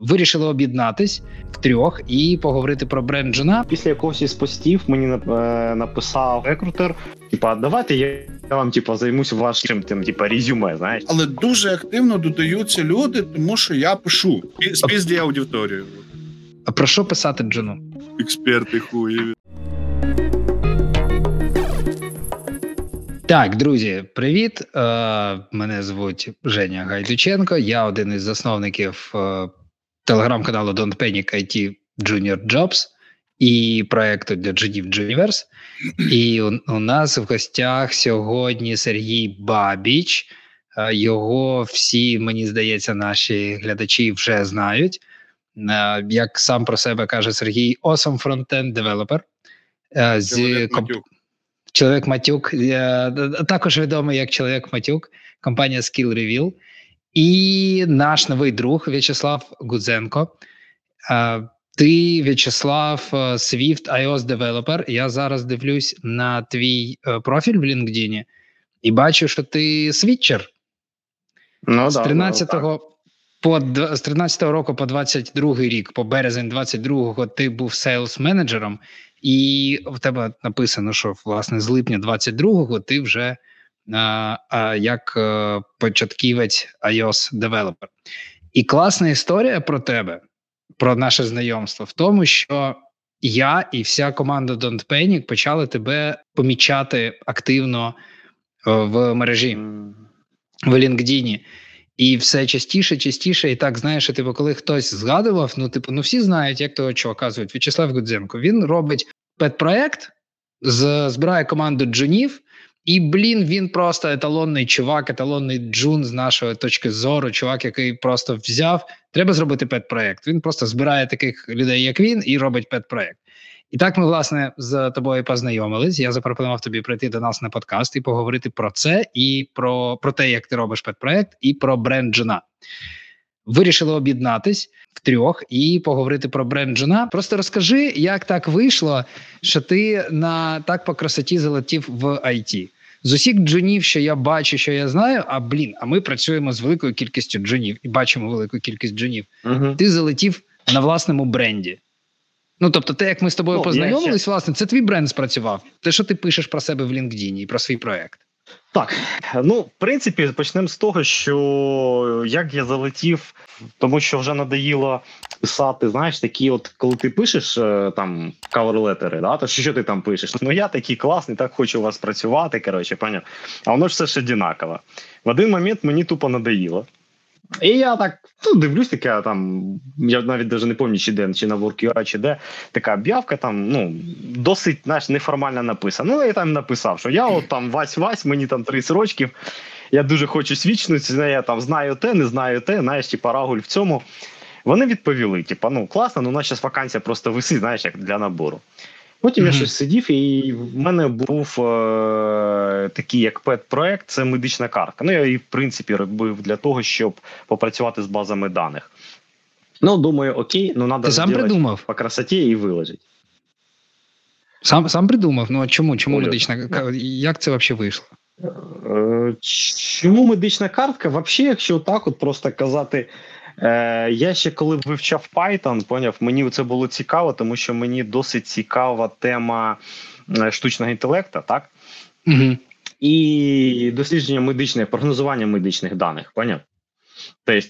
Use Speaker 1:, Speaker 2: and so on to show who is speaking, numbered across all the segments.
Speaker 1: вирішили об'єднатись в трьох і поговорити про бренд Джуна.
Speaker 2: Після якогось із постів мені е, написав рекрутер: типа, давайте я вам типа займусь вашим тим, типа резюме. Знаєш,
Speaker 3: але дуже активно додаються люди, тому що я пишу спізді аудиторію.
Speaker 1: А про що писати Джуну?
Speaker 3: Експерти хуєві.
Speaker 1: Так, друзі, привіт. Е, Мене звуть Женя Гайдученко. Я один із засновників телеграм-каналу Don't Panic IT Junior Jobs і проекту для джунів Juniverse. І у, у нас в гостях сьогодні Сергій Бабіч. Е, його всі, мені здається, наші глядачі вже знають. Е, як сам про себе каже Сергій, awesome frontend developer. Е, з комп... Чоловік Матюк, також відомий як Чоловік Матюк, компанія Skill Reveal. І наш новий друг В'ячеслав Гудзенко. Ти, В'ячеслав, Swift iOS Developer. Я зараз дивлюсь на твій е, профіль в LinkedIn і бачу, що ти світчер.
Speaker 2: Ну,
Speaker 1: з 13-го по з 13-го року по 22-й рік, по березень 22-го, ти був сейлс менеджером, і в тебе написано, що власне з липня 22-го ти вже а, як е, початківець iOS девелопер. І класна історія про тебе, про наше знайомство в тому, що я і вся команда Don't Panic почали тебе помічати активно е, в мережі в LinkedIn. І все частіше, частіше, і так знаєш, що, типу, коли хтось згадував, ну типу, ну всі знають, як того чувака звуть В'ячеслав Гудзенко. Він робить педпроект, збирає команду джунів, і блін, він просто еталонний чувак, еталонний джун з нашої точки зору. Чувак, який просто взяв, треба зробити педпроект. Він просто збирає таких людей, як він, і робить педпроект. І так ми, власне, з тобою познайомились. Я запропонував тобі прийти до нас на подкаст і поговорити про це, і про про те, як ти робиш педпроект, і про бренд Джуна. Вирішили об'єднатись в трьох і поговорити про бренд Джуна. Просто розкажи, як так вийшло, що ти на так по красоті залетів в IT. З усіх джунів, що я бачу, що я знаю, а блін, а ми працюємо з великою кількістю джунів і бачимо велику кількість джунів. Угу. Ти залетів на власному бренді. Ну, тобто, те, як ми з тобою ну, познайомились, ще... власне, це твій бренд спрацював. Те, що ти пишеш про себе в LinkedIn і про свій проект.
Speaker 2: Так, ну в принципі, почнемо з того, що як я залетів, тому що вже надоїло писати, знаєш, такі, от коли ти пишеш е, там каверлетери, да, то що ти там пишеш? Ну я такий класний, так хочу у вас працювати. Коротше, паня. А воно ж все ж одинаково. В один момент мені тупо надоїло. І я так ну, дивлюсь, таке там, я навіть навіть не пам'ятаю, чи де, чи на WorkUI, чи де така об'явка там, ну, досить знаєш, неформально написана. Ну, я там написав, що я от там Вась-Вась, мені там 30 років, я дуже хочу свідчитися, я там знаю те, не знаю те, знаєш, типа рагуль в цьому. Вони відповіли: типа, ну класно, ну у нас зараз вакансія просто висить, знаєш, як для набору. Потім mm-hmm. я щось сидів, і в мене був е, такий як пет-проект, це медична картка. Ну, я її, в принципі, робив для того, щоб попрацювати з базами даних. Ну, думаю, окей, ну треба
Speaker 1: сам придумав
Speaker 2: по красоті і виложити.
Speaker 1: Сам сам придумав. Ну а чому? Чому Оля. медична Як це взагалі вийшло?
Speaker 2: Е, чому медична картка? Взагалі, якщо так от просто казати, Е, Я ще коли вивчав Python, поняв, мені це було цікаво, тому що мені досить цікава тема е, штучного інтелекту, так?
Speaker 1: Угу.
Speaker 2: І дослідження медичних, прогнозування медичних даних, поняв? Тобто,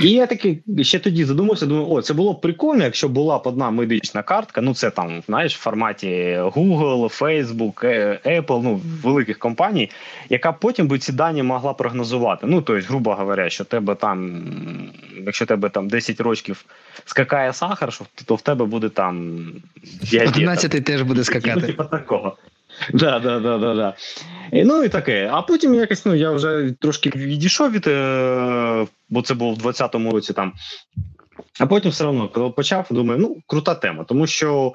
Speaker 2: і я таки ще тоді задумався, думаю, о, це було б прикольно, якщо була б одна медична картка. Ну, це там, знаєш, в форматі Google, Facebook, е, Apple, ну, великих компаній, яка потім би ці дані могла прогнозувати. Ну, тобто, грубо говоря, що тебе там, якщо тебе там 10 років скакає сахар, то в тебе буде там
Speaker 1: 11 теж буде скакати. Ну,
Speaker 2: типу такого. Да, да, да, да, да. І, Ну і таке. А потім якось ну я вже трошки відійшов від, е, бо це було в 20-му році там. А потім все одно, коли почав, думаю, ну крута тема, тому що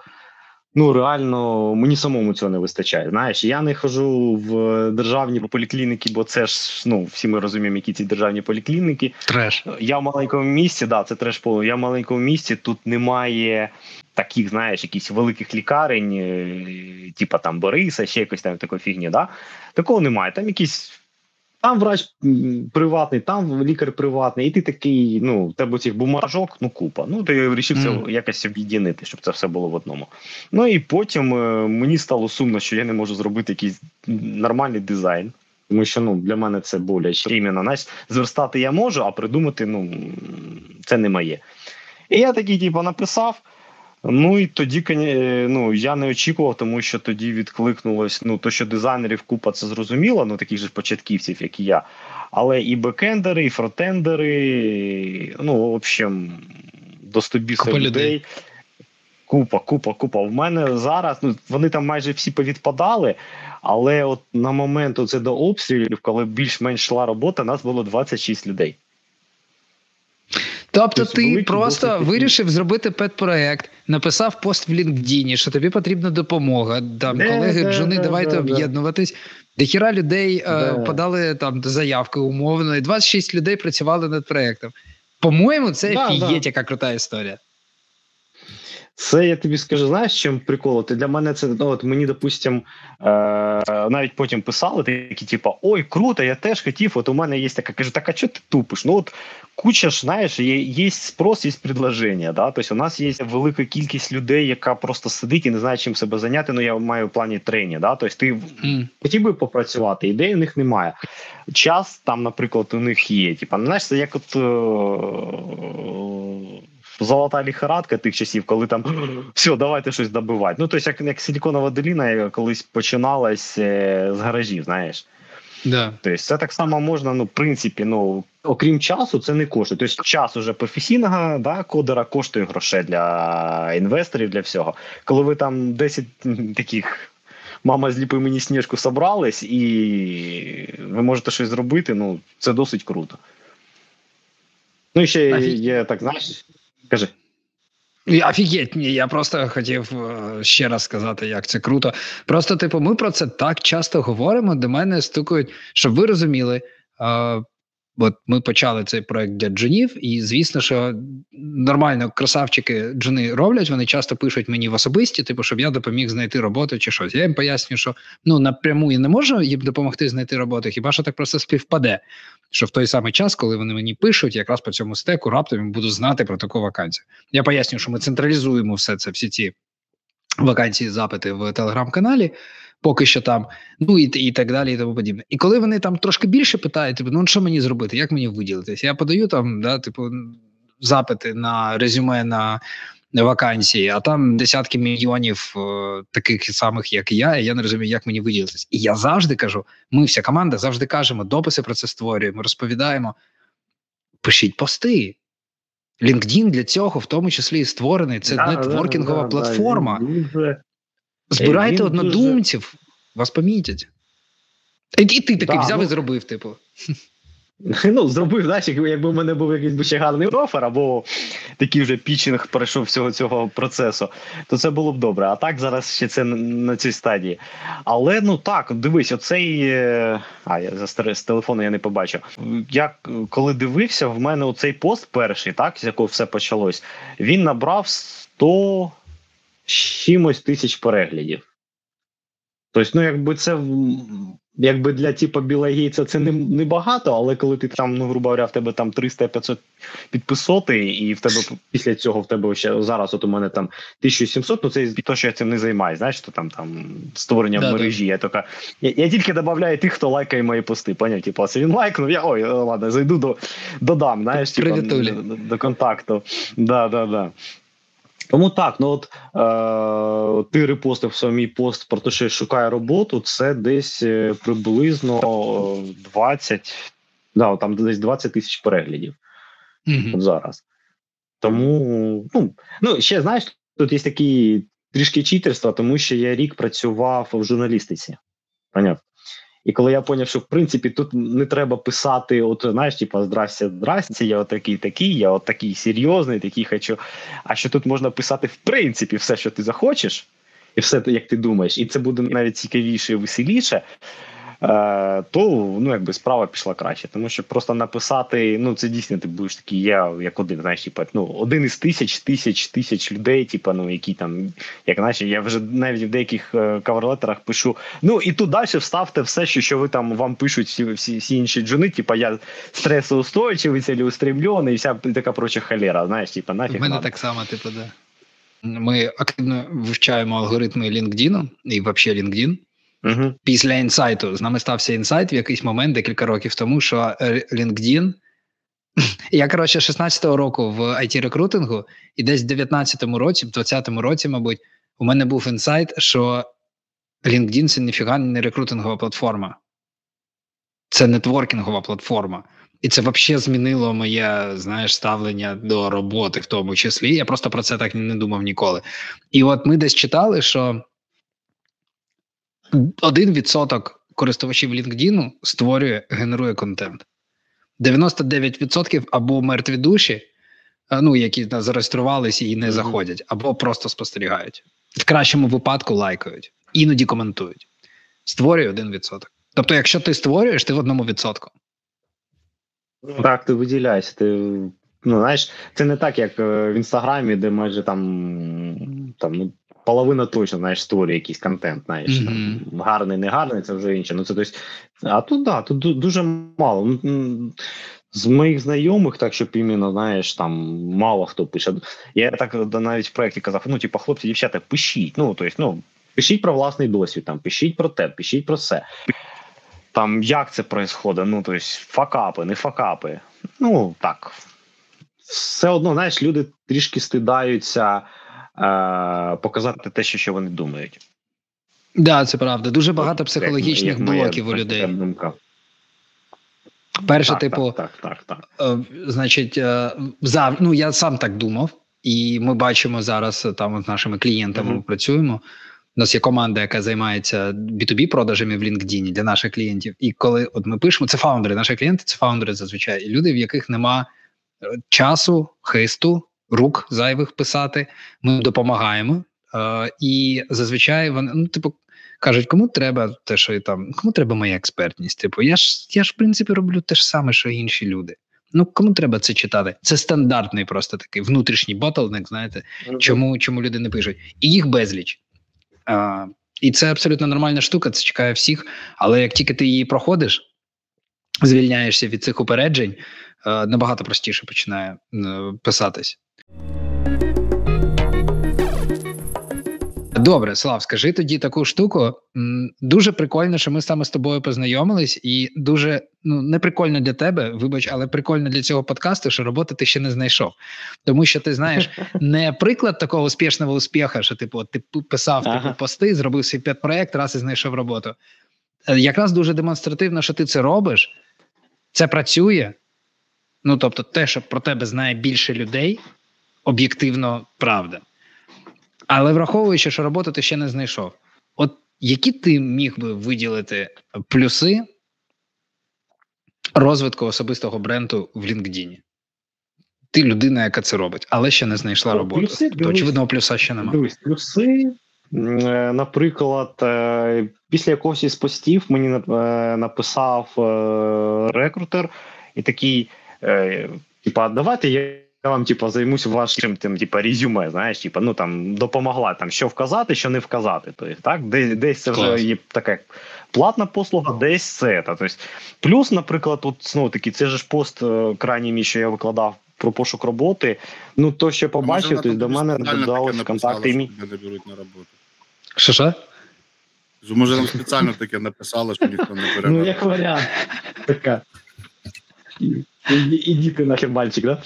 Speaker 2: ну реально мені самому цього не вистачає. Знаєш, я не хожу в державні поліклініки, бо це ж ну всі ми розуміємо, які ці державні поліклініки.
Speaker 1: Треш.
Speaker 2: Я в маленькому місці, да, це треш поле. Я в маленькому місці. Тут немає таких, знаєш, якісь великих лікарень, е, типа там Бориса, ще якось там такої фігні. Да? Такого немає. Там якісь там врач приватний, там лікар приватний, і ти такий, ну, в тебе цих бумажок, ну купа. Ну, ти вирішив це mm. якось об'єднати, щоб це все було в одному. Ну і потім е, мені стало сумно, що я не можу зробити якийсь нормальний дизайн. Тому що ну для мене це боляче. Іменно, знаєш, зверстати я можу, а придумати ну це не моє. І я такий, типу, написав. Ну і тоді ну, я не очікував, тому що тоді відкликнулось ну, то, що дизайнерів купа це зрозуміло, ну таких же початківців, як і я. Але і бекендери, і фронтендери, ну, в общем, до стобіса людей. людей. Купа, купа, купа. В мене зараз ну вони там майже всі повідпадали, але от на момент оце до обстрілів, коли більш-менш йшла робота, нас було 26 людей.
Speaker 1: Тобто, ти просто досить... вирішив зробити педпроект, написав пост в LinkedIn, що тобі потрібна допомога. Там не, колеги не, Джуни, не, давайте об'єднуватись. Дохіра людей е, подали там заявки умовно, і 26 людей працювали над проектом. По-моєму, це да, фієть, яка крута історія.
Speaker 2: Це я тобі скажу, знаєш, чим прикол? Ти для мене це ну, от мені, допустим, е, навіть потім писали такі, типу, ой, круто, я теж хотів. От у мене є така, кажу, так а що ти тупиш? Ну от куча ж, знаєш, є є спрос, є предложення. Да? Тобто у нас є велика кількість людей, яка просто сидить і не знає, чим себе зайняти. Ну я маю в плані трені. Да? Тобто ти mm. хотів би попрацювати, ідеї у них немає. Час там, наприклад, у них є. Типа, знаєш, це як от. Е, золота ліхорадка тих часів, коли там все, давайте щось добивати. Ну, тобто, як як силіконова доліна колись починалась е, з гаражів, знаєш.
Speaker 1: Да.
Speaker 2: Тобто, це так само можна, ну, в принципі, ну, окрім часу, це не коштує. Тобто, час уже професійного да, кодера коштує грошей для інвесторів, для всього. Коли ви там 10 таких. Мама зліпи мені сніжку собрались, і ви можете щось зробити. Ну, це досить круто. Ну, і ще є так, знаєш, Кажи.
Speaker 1: Офігеть, ні, я просто хотів е, ще раз сказати, як це круто. Просто, типу, ми про це так часто говоримо. До мене стукають, щоб ви розуміли. От ми почали цей проект для джунів, і звісно, що нормально красавчики джуни роблять. Вони часто пишуть мені в особисті, типу, щоб я допоміг знайти роботу чи щось. Я їм пояснюю, що ну напряму я не можу їм допомогти знайти роботу. Хіба що так просто співпаде? Що в той самий час, коли вони мені пишуть, якраз по цьому стеку раптом буду знати про таку вакансію. Я пояснюю, що ми централізуємо все це, всі ці вакансії, запити в телеграм-каналі поки що там, ну і і так далі, і тому подібне. І коли вони там трошки більше питають, типу, ну що мені зробити, як мені виділитися? Я подаю там, да, типу, запити на резюме на вакансії, а там десятки мільйонів е, таких самих, як і я, і я не розумію, як мені виділитися. І я завжди кажу: ми, вся команда, завжди кажемо, дописи про це створюємо, розповідаємо. Пишіть пости. LinkedIn для цього в тому числі і створений. Це да, нетворкінгова да, платформа. Да, Збирайте однодумців, вас помітять. І, і ти такий да, взяв ну... і зробив, типу.
Speaker 2: Ну, зробив, знаєш, якби в мене був якийсь гарний офер, або такий вже пічинг пройшов всього цього процесу, то це було б добре. А так зараз ще це на цій стадії. Але ну так, дивись, оцей. Е, а, я за з телефону я не побачив. Я коли дивився, в мене оцей пост перший, так, з якого все почалось, він набрав 100 чимось тисяч переглядів. Тобто, ну, якби це якби для типу білогійця це не не багато, але коли ти там, ну, грубо говоря, в тебе там 300-500 підписоти, і в тебе після цього в тебе ще зараз от у мене там 1700, ну це то, що я цим не займаюся, знаєш, що там там створення да, мережі. Да. Я така, я, я тільки додаю тих, хто лайкає мої пости. Поняв, типу, це він лайкнув, я ой, ладно, зайду до додам, знаєш, типу, до, до контакту. Да, да, да. Тому так, ну от ти репостив свій пост про те, що я шукаю роботу. Це десь е, приблизно 20, да, там десь 20 тисяч переглядів mm-hmm. зараз. Тому ну, ну ще знаєш, тут є такі трішки читерства, тому що я рік працював в журналістиці. Понятно? І коли я поняв, що в принципі тут не треба писати, от знаєш, типа здрасте, здрасте, я отакий такий, я от такий серйозний, такий хочу. А що тут можна писати в принципі все, що ти захочеш, і все як ти думаєш, і це буде навіть цікавіше і веселіше. Е, то ну якби справа пішла краще. Тому що просто написати, ну це дійсно ти будеш такий, я як один, знаєш, типу, ну один із тисяч, тисяч, тисяч людей, типу, ну які там, як наче, я вже навіть в деяких е, каверлетерах пишу. Ну і тут далі вставте все, що, що ви там вам пишуть всі всі, всі інші джуни, типу, я стресоустойчивий, цілеустремлений, і вся така проча халера, знаєш, типу,
Speaker 1: У мене
Speaker 2: надо.
Speaker 1: так само, типу, да. Ми активно вивчаємо алгоритми LinkedIn і взагалі LinkedIn.
Speaker 2: Угу.
Speaker 1: Після інсайту з нами стався інсайт в якийсь момент декілька років тому, що е, LinkedIn. Я коротше 16-го року в it рекрутингу, і десь в 19-му році, в 20-му році, мабуть, у мене був інсайт, що LinkedIn це ніфіга не рекрутингова платформа, це нетворкінгова платформа. І це взагалі змінило моє знаєш, ставлення до роботи, в тому числі. Я просто про це так не думав ніколи. І от ми десь читали, що 1% користувачів LinkedIn створює, генерує контент. 99% або мертві душі, ну, які зареєструвалися і не заходять, або просто спостерігають. В кращому випадку лайкають, іноді коментують. Створює 1%. Тобто, якщо ти створюєш, ти в одному відсотку.
Speaker 2: Так, ти виділяєшся. Ти, ну, знаєш, це не так, як е, в інстаграмі, де майже там, там ну, половина точно знаєш, створює якийсь контент, знаєш,
Speaker 1: Мгм.
Speaker 2: там, гарний, не гарний, це вже інше. Ну, це, тобто, а тут да, тут дуже мало. Ну, З моїх знайомих, так щоб іменно, знаєш, там мало хто пише. Я так навіть в проєкті казав: ну, типу, хлопці, дівчата, пишіть. Ну, тобто, ну, пишіть про власний досвід, там, пишіть про те, пишіть про все. Там як це відбувається, ну, тобто, факапи, не факапи. Ну, так. Все одно, знаєш, люди трішки стидаються е, показати те, що, вони думають.
Speaker 1: Так, да, це правда. Дуже багато
Speaker 2: Як-
Speaker 1: психологічних
Speaker 2: як моя
Speaker 1: блоків у людей.
Speaker 2: Думка.
Speaker 1: Перше,
Speaker 2: так,
Speaker 1: типу,
Speaker 2: так, так, так, так.
Speaker 1: Е, Значить, е, зав... ну я сам так думав, і ми бачимо зараз е, там з нашими клієнтами.
Speaker 2: Мгм.
Speaker 1: Ми працюємо. У нас є команда, яка займається B2B продажами в LinkedIn для наших клієнтів. І коли от ми пишемо, це фаундери, наші клієнти це фаундери зазвичай, і люди, в яких нема часу, хисту, рук зайвих писати. Ми допомагаємо. Е, і зазвичай вони ну, типу. Кажуть, кому треба те, що і там, кому треба моя експертність? Типу, я ж я ж в принципі роблю те ж саме, що й інші люди. Ну кому треба це читати? Це стандартний просто такий внутрішній ботлник, знаєте, чому, чому люди не пишуть, і їх безліч. А, і це абсолютно нормальна штука, це чекає всіх. Але як тільки ти її проходиш, звільняєшся від цих упереджень, е, набагато простіше починає е, писатись. Добре, Слав, скажи тоді таку штуку. Дуже прикольно, що ми саме з тобою познайомились, і дуже ну не прикольно для тебе, вибач, але прикольно для цього подкасту, що роботи ти ще не знайшов. Тому що ти знаєш, не приклад такого успішного успіха, що типу, ти писав
Speaker 2: Ага.
Speaker 1: типу, пости, зробив свій п'ятпроект, раз і знайшов роботу. Е, Якраз дуже демонстративно, що ти це робиш, це працює. Ну тобто, те, що про тебе знає більше людей, об'єктивно правда. Але враховуючи, що роботу ти ще не знайшов, от які ти міг би виділити плюси розвитку особистого бренду в LinkedIn? Ти людина, яка це робить, але ще не знайшла
Speaker 2: Ну,
Speaker 1: роботу.
Speaker 2: плюси,
Speaker 1: То очевидного плюса ще немає.
Speaker 2: Дивись, плюси. е, Наприклад, е, після якогось із постів мені е, написав рекрутер і такий: е, типа, давайте я вам типа займусь вашим тим, типа, резюме, знаєш, типа, ну там допомогла там, що вказати, що не вказати. Тобто, так, десь, десь це вже є така платна послуга, десь це. Та, тобто, плюс, наприклад, от знову таки, це ж пост е, крайній мій, що я викладав про пошук роботи. Ну, то, що побачив, то до мене додалось контакти. і мій-
Speaker 3: Що тебе не беруть на роботу.
Speaker 1: Що що?
Speaker 3: Що, Може, нам спеціально таке написали, що ніхто не бере.
Speaker 2: Ну, як варіант. Така. Іди ти нахер, мальчик, да?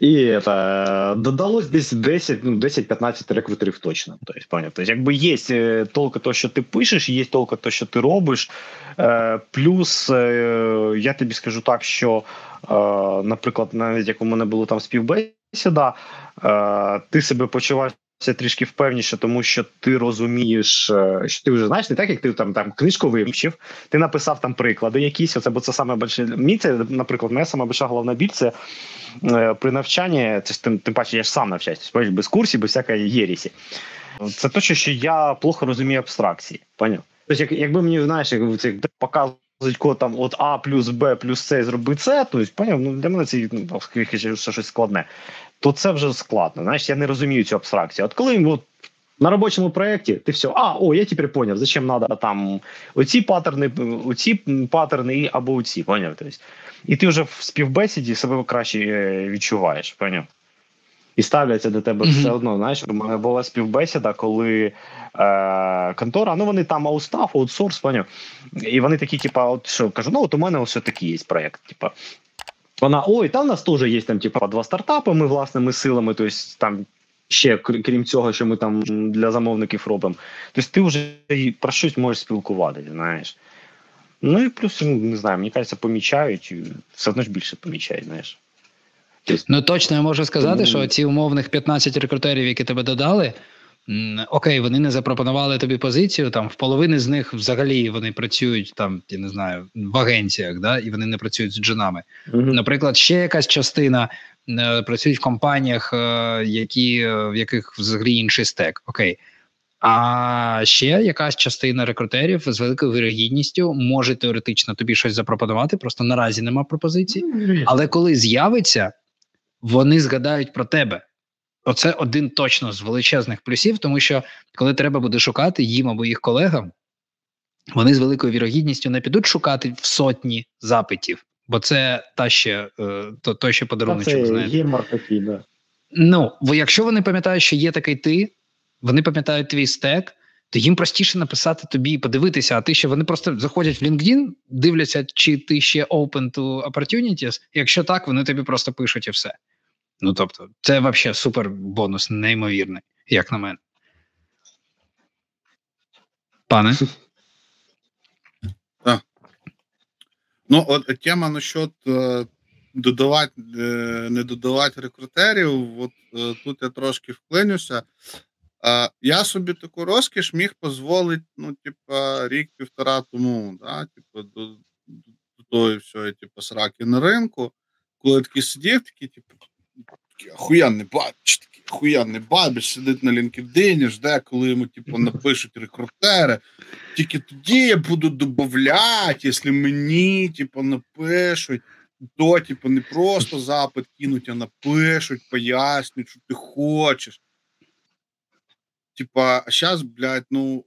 Speaker 2: І это, додалось десь 10, ну, 10-15 рекрутерів точно. Тобто, понятно. Тобто, якби є толка то, що ти пишеш, є толка то, що ти робиш. Е, плюс е, я тобі скажу так, що, е, наприклад, навіть як у мене було там співбесіда, ти себе почуваєш це трішки впевніше, тому що ти розумієш, е, що ти вже знаєш, не так як ти там там книжку вивчив, ти написав там приклади якісь. Оце бо це саме більше мій це, наприклад, моя сама більша головна біль це е, при навчанні. Це ж тим, тим паче, я ж сам навчаюся, без курсів, без всякої єрісі. Це точно, що я плохо розумію абстракції. Поняв? Тобто, як, якби мені знаєш, як це показують код там от А плюс Б плюс С зроби С, то есть, поняв, ну для мене це ну, щось складне, то це вже складно. Знаєш, я не розумію цю абстракцію. От коли от, на робочому проєкті ти все, а, о, я тепер поняв, зачем треба там оці паттерни, оці паттерни або оці, поняв? Тобто, і ти вже в співбесіді себе краще е, відчуваєш, поняв? І ставляться до тебе
Speaker 1: Мгм.
Speaker 2: все одно. Знаєш, у мене була співбесіда, коли е, контора, ну вони там аутстаф, аутсорс, поняв. І вони такі, типа, от що кажу, ну от у мене ось такий є проєкт. Типа, вона, ой, там у нас теж є там, типа, два стартапи, ми власними силами, тобто там ще крім цього, що ми там для замовників робимо. Тобто ти вже про щось можеш спілкуватися, знаєш. Ну і плюс, ну, не знаю, мені кажеться, помічають, і все одно ж більше помічають, знаєш. Тобто,
Speaker 1: Ну точно я можу сказати,
Speaker 2: Тому-
Speaker 1: що ці умовних 15 рекрутерів, які тебе додали, окей, вони не запропонували тобі позицію. Там в половини з них взагалі вони працюють там, я не знаю, в агенціях, да, і вони не працюють з джинами.
Speaker 2: мгм.
Speaker 1: Наприклад, ще якась частина е, працюють в компаніях, е, які, е, в яких взагалі інший стек. Окей. А ще якась частина рекрутерів з великою вірогідністю може теоретично тобі щось запропонувати, просто наразі нема пропозицій. Але коли з'явиться, вони згадають про тебе. Оце один точно з величезних плюсів, тому що коли треба буде шукати їм або їх колегам, вони з великою вірогідністю не підуть шукати в сотні запитів, бо це та ще е, то, той ще
Speaker 2: гемор такий, да.
Speaker 1: Ну, бо якщо вони пам'ятають, що є такий ти, вони пам'ятають твій стек, то їм простіше написати тобі і подивитися, а ти ще вони просто заходять в LinkedIn, дивляться, чи ти ще open to opportunities. Якщо так, вони тобі просто пишуть і все. Ну тобто, це взагалі супер бонус, неймовірний, як на мене. Пане,
Speaker 3: Ну, от тема насчет е, додавати, е, не додавати рекрутерів. От е, тут я трошки вклинюся. Я собі таку розкіш міг дозволити, ну, типа, рік-півтора тому, да, типа, до, до тої всього, типу, сраки на ринку, коли такий сидів, такий, типу, такий охуєнний бабіч, такий охуєнний бабіч, сидить на LinkedIn, жде, коли йому, типу, напишуть рекрутери. Тільки тоді я буду додавати, якщо мені, типу, напишуть, то, типу, не просто запит кинуть, а напишуть, пояснюють, що ти хочеш. Типа, а зараз, блядь, ну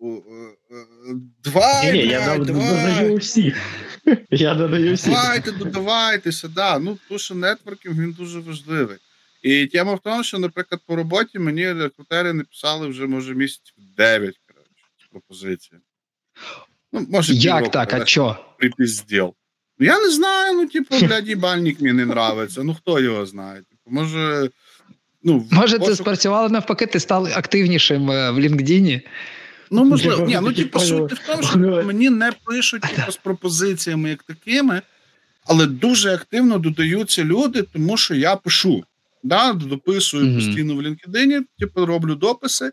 Speaker 3: давай,
Speaker 2: Ні, я додаю всіх. Я додаю всіх.
Speaker 3: давайте, додавайтеся, да. Ну, тому що нетворкінг він дуже важливий. І тема в тому, що, наприклад, по роботі мені рекрутери написали вже, може, місяців 9, коротше, з пропозиціями. Ну, може,
Speaker 1: як
Speaker 3: півроку,
Speaker 1: так? А чо?
Speaker 3: припізділ. Ну, я не знаю, ну, типу, блядь, їбальник мені не нравиться. Ну, хто його знає? Типу, може, ну,
Speaker 1: Може, це
Speaker 3: пошук-
Speaker 1: спрацювало навпаки, ти став активнішим е, в LinkedIn?
Speaker 3: Ну, можливо, ні, ну типу, суть в тому, що мені не пишуть типу, з пропозиціями як такими, але дуже активно додаються люди, тому що я пишу. Да, дописую
Speaker 1: Мгм.
Speaker 3: постійно в LinkedIn, типу, роблю дописи,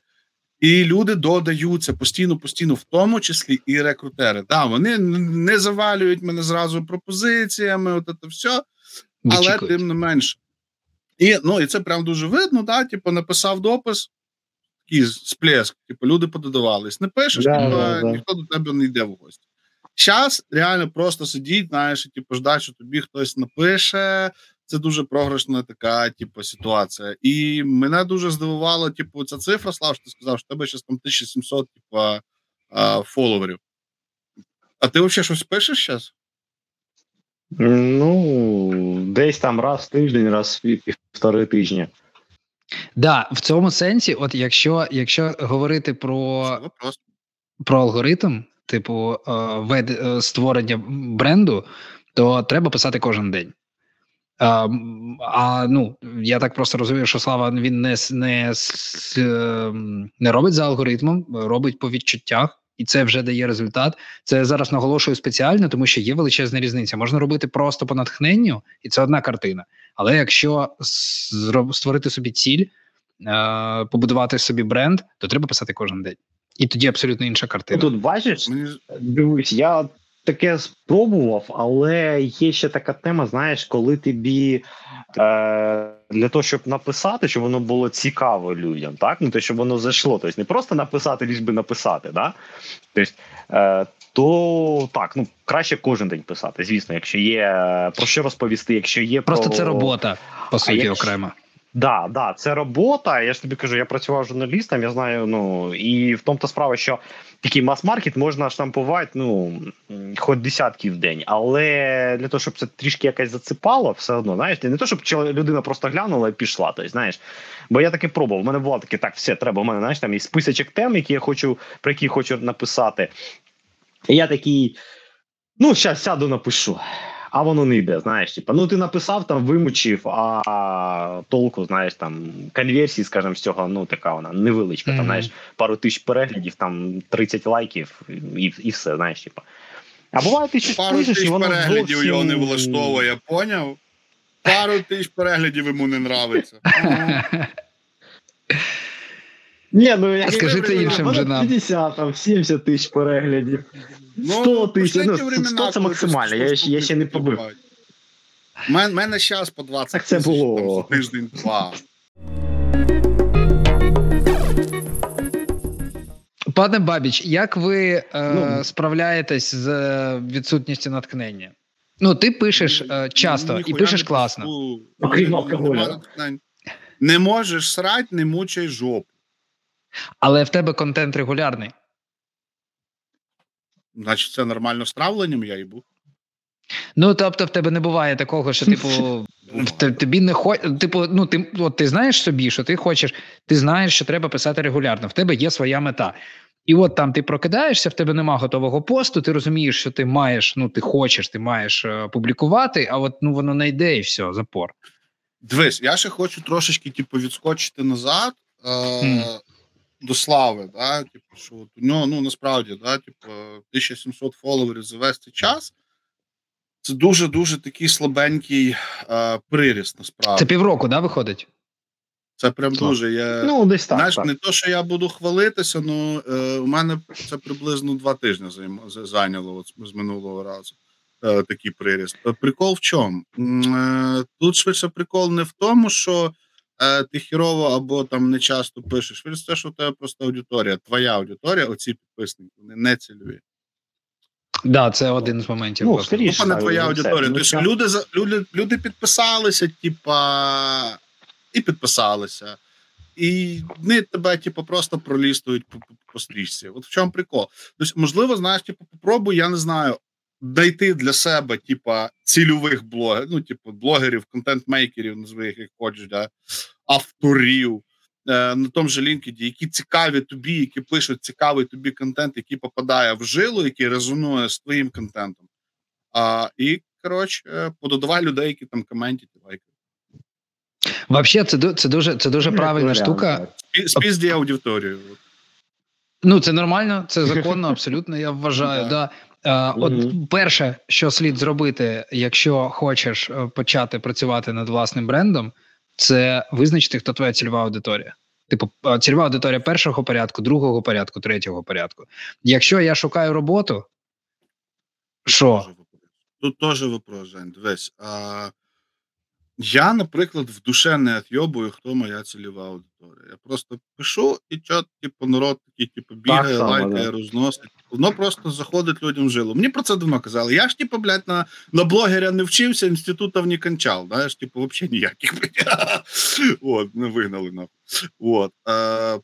Speaker 3: і люди додаються постійно, постійно, в тому числі і рекрутери. Да, вони не завалюють мене зразу пропозиціями, от це все, але
Speaker 1: Вичікують.
Speaker 3: тим не менше. І, ну, і це прям дуже видно, да, типу, написав допис, такий сплеск, типу, люди пододавались. Не пишеш,
Speaker 2: Да,
Speaker 3: типу,
Speaker 2: да, да.
Speaker 3: ніхто до тебе не йде в гості. Зараз реально просто сидіть, знаєш, і, типу, ждать, що тобі хтось напише. Це дуже програшна така, типу, ситуація. І мене дуже здивувала, типу, ця цифра, Слав, що ти сказав, що в тебе зараз там 1700, типу, а, фоловерів. А ти взагалі щось пишеш зараз?
Speaker 2: Ну, десь там раз в тиждень, раз в півтори тижні.
Speaker 1: Да, в цьому сенсі, от якщо, якщо говорити про про алгоритм, типу е, вед, е, створення бренду, то треба писати кожен день. А, а ну я так просто розумію, що слава він не не, ем, не робить за алгоритмом, робить по відчуттях, і це вже дає результат. Це я зараз наголошую спеціально, тому що є величезна різниця. Можна робити просто по натхненню, і це одна картина. Але якщо створити собі ціль, е, побудувати собі бренд, то треба писати кожен день. І тоді абсолютно інша картина.
Speaker 2: тут бачиш, дивись, я таке спробував, але є ще така тема, знаєш, коли тобі е, для того, щоб написати, щоб воно було цікаво людям, так? Ну, то, щоб воно зайшло. Тобто не просто написати, ліж би написати, да? Тобто, е, то так, ну краще кожен день писати. Звісно, якщо є е, про що розповісти, якщо є
Speaker 1: Просто це робота, по суті,
Speaker 2: якщо-
Speaker 1: окремо.
Speaker 2: Да, да, це робота. Я ж тобі кажу, я працював журналістом, я знаю. Ну і в тому то справа, що такий мас-маркет можна штампувати ну хоч десятки в день, але для того, щоб це трішки якось зацепало, все одно, знаєш, не то, щоб людина просто глянула і пішла. Тобто, знаєш, бо я таки пробував. У мене було таке, так, все треба. У мене знаєш, там є списочок тем, які я хочу, про які хочу написати. І я такий. Ну, зараз сяду, напишу. А воно не йде, знаєш, типа, ну ти написав там, вимучив, а, толку, знаєш, там конверсії, скажімо, з цього, ну така вона невеличка,
Speaker 1: Мгм.
Speaker 2: там, знаєш, пару тисяч переглядів, там 30 лайків і, і все, знаєш, типа. А буває, ти щось
Speaker 3: Пару тисяч
Speaker 2: воно
Speaker 3: переглядів
Speaker 2: зовсім...
Speaker 3: його не влаштовує, поняв? Пару тисяч переглядів йому не нравиться.
Speaker 2: Ні, ну я
Speaker 1: Скажи це іншим женам.
Speaker 2: 50, там 70 тисяч переглядів.
Speaker 3: Ну,
Speaker 2: 100 тисяч, ну, 100 це максимально, я я ще не побив.
Speaker 3: У мене, мене зараз по 20
Speaker 2: Так це
Speaker 3: тисяч
Speaker 2: було.
Speaker 3: там, за тиждень-два.
Speaker 1: Пане Бабіч, як ви е,
Speaker 2: Ну.
Speaker 1: справляєтесь з е, відсутністю натхнення? Ну, ти пишеш е, часто і
Speaker 3: Ніхуя
Speaker 1: пишеш
Speaker 3: не
Speaker 1: класно.
Speaker 3: пишу.
Speaker 2: Окрім алкоголю.
Speaker 3: Не можеш срать, не мучай жопу.
Speaker 1: Але в тебе контент регулярний.
Speaker 3: Значить, це нормально з травленням, я їбу.
Speaker 1: Ну тобто, в тебе не буває такого, що типу тобі не хо... типу, ну ти от ти знаєш собі, що ти хочеш, ти знаєш, що треба писати регулярно. В тебе є своя мета. І от там ти прокидаєшся, в тебе нема готового посту. Ти розумієш, що ти маєш, ну ти хочеш, ти маєш е, публікувати, а от ну воно не йде, і все, запор.
Speaker 3: Дивись, я ще хочу трошечки, типу, відскочити назад е,
Speaker 1: Мгм.
Speaker 3: До слави. Да? Типу, що от у нього, ну насправді, да, типу, 1700 фоловерів за весь цей час. Це дуже дуже такий слабенький е, приріст, насправді.
Speaker 1: Це півроку, да, виходить?
Speaker 3: Це прям дуже. Я,
Speaker 2: Ну, десь так.
Speaker 3: Знаєш,
Speaker 2: так.
Speaker 3: не то, що я буду хвалитися, ну е, у мене це приблизно два тижні займ- зайняло от, з минулого разу. Е, такий приріст. Прикол в чому? Е, тут швидше прикол не в тому, що ти хірово або там не часто пишеш. Швидше те, що у тебе просто аудиторія, твоя аудиторія, оці підписники, вони не цільові.
Speaker 1: Да, це один з моментів.
Speaker 2: Ну, скоріше.
Speaker 3: Не твоя
Speaker 2: ну,
Speaker 3: аудиторія.
Speaker 2: це, ну,
Speaker 3: Тобто люди, люди, люди підписалися, типа, і підписалися. І вони тебе, типу, просто пролістують по, по, по стрічці. От в чому прикол. Тобто, можливо, знаєш, типу, попробуй, я не знаю, знайти для себе, типа, цільових блогерів, ну, типу, блогерів, контент-мейкерів, назви їх як хочеш, да, авторів. е, На тому же LinkedIn, які цікаві тобі, які пишуть цікавий тобі контент, який попадає в жилу, який резонує з твоїм контентом. А, і коротше, е, пододавай людей, які там коментять, лайкають.
Speaker 1: Вообще, це, це дуже це дуже
Speaker 2: Ну,
Speaker 1: правильна штука.
Speaker 3: Спізді аудиторію.
Speaker 1: Ну, це нормально, це законно, абсолютно. Я вважаю.
Speaker 3: Да.
Speaker 1: Е, от перше, що слід зробити, якщо хочеш е, почати працювати над власним брендом, це визначити, хто твоя цільова аудиторія. Типу, е, цільова аудиторія першого порядку, другого порядку, третього порядку. Якщо я шукаю роботу, що?
Speaker 3: Тут теж вопрос, Жень. Дивись. А, я, наприклад, в душе не отйобую, хто моя цільова аудиторія. Я просто пишу, і що, типу, народ такий, типу, бігає,
Speaker 2: само,
Speaker 3: лайкає,
Speaker 2: да.
Speaker 3: розносить. Воно просто заходить людям в жилу. Мені про це давно казали. Я ж, типу, блядь, на, на блогера не вчився, інститутів не кончав. Знаєш, типу, взагалі ніяких. От, не вигнали нахуй. От. Е,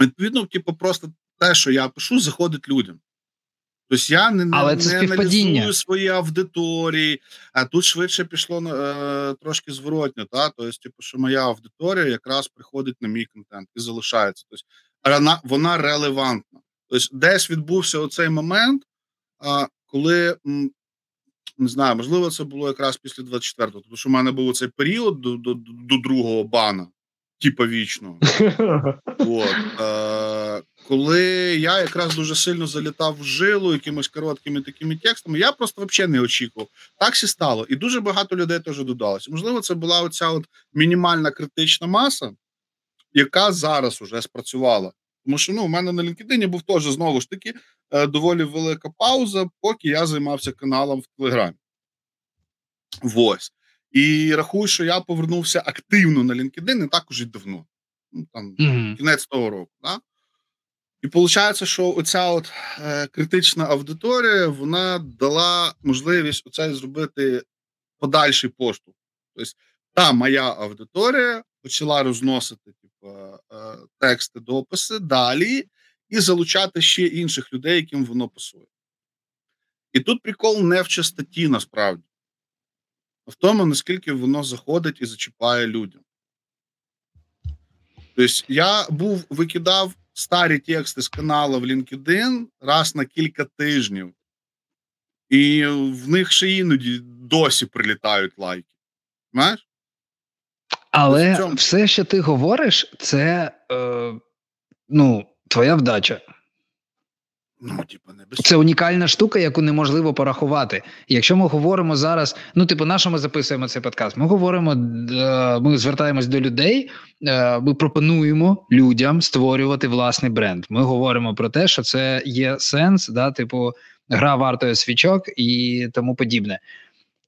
Speaker 3: відповідно, типу, просто те, що я пишу, заходить людям. Тобто я не, не,
Speaker 1: це
Speaker 3: не аналізую свої аудиторії, а тут швидше пішло е, трошки зворотньо. Та? Тобто, типу, що моя аудиторія якраз приходить на мій контент і залишається. Тобто, вона, вона релевантна. Тобто, десь відбувся оцей момент, а, коли не знаю, можливо, це було якраз після 24-го, тому що в мене був цей період до, до, до другого бана, типа вічного. От, е, коли я якраз дуже сильно залітав в жилу якимись короткими такими текстами, я просто взагалі не очікував. Так сі стало. І дуже багато людей теж додалося. Можливо, це була оця от мінімальна критична маса, яка зараз уже спрацювала. Тому що ну, у мене на LinkedIn був теж знову ж таки е, доволі велика пауза, поки я займався каналом в Телеграмі. Ось. І рахую, що я повернувся активно на LinkedIn не так уже давно. Ну, там,
Speaker 1: Мгм.
Speaker 3: кінець того року. Да? І виходить, що оця от е, критична аудиторія вона дала можливість оце зробити подальший поштовх. Тобто, та моя аудиторія почала розносити типу, е, тексти, дописи далі і залучати ще інших людей, яким воно пасує. І тут прикол не в частоті насправді, а в тому, наскільки воно заходить і зачіпає людям. Тобто, я був викидав старі тексти з каналу в LinkedIn раз на кілька тижнів, і в них ще іноді досі прилітають лайки. Знаєш?
Speaker 1: Але все, що ти говориш, це е, ну, твоя вдача.
Speaker 3: Ну, типа, не без
Speaker 1: Це унікальна штука, яку неможливо порахувати. Якщо ми говоримо зараз, ну типу, на що ми записуємо цей подкаст? Ми говоримо, е, ми звертаємось до людей, е, ми пропонуємо людям створювати власний бренд. Ми говоримо про те, що це є сенс, да, типу, гра вартує свічок і тому подібне.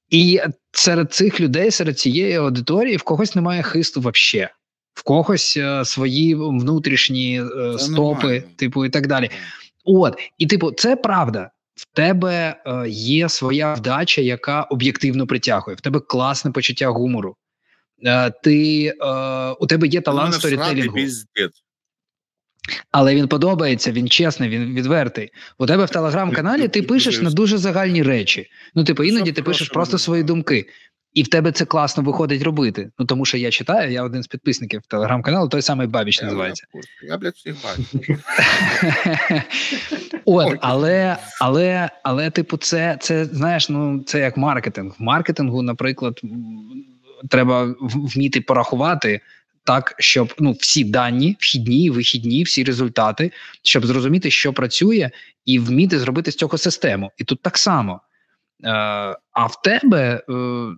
Speaker 1: І серед цих людей, серед цієї аудиторії, в когось немає хисту вообще. В когось е, свої внутрішні
Speaker 3: Це
Speaker 1: стопи,
Speaker 3: нормально.
Speaker 1: типу, і так далі. От, і типу, це правда. В тебе е, є своя вдача, яка об'єктивно притягує. В тебе класне почуття гумору. Е, ти, е, у тебе є талант сторітелінгу, але він подобається, він чесний, він відвертий. У тебе в телеграм-каналі ти пишеш на дуже загальні речі. Ну, типу, іноді ти пишеш просто свої думки. І в тебе це класно виходить робити. Ну тому що я читаю, я один з підписників телеграм-каналу, той самий Бабіч називається.
Speaker 3: я, блядь, всіх бачу.
Speaker 1: От, але, але, але, типу, це, це знаєш, ну це як маркетинг. В маркетингу, наприклад, треба вміти порахувати так, щоб ну всі дані, вхідні, вихідні, всі результати, щоб зрозуміти, що працює, і вміти зробити з цього систему. І тут так само. Е, а в тебе. Е,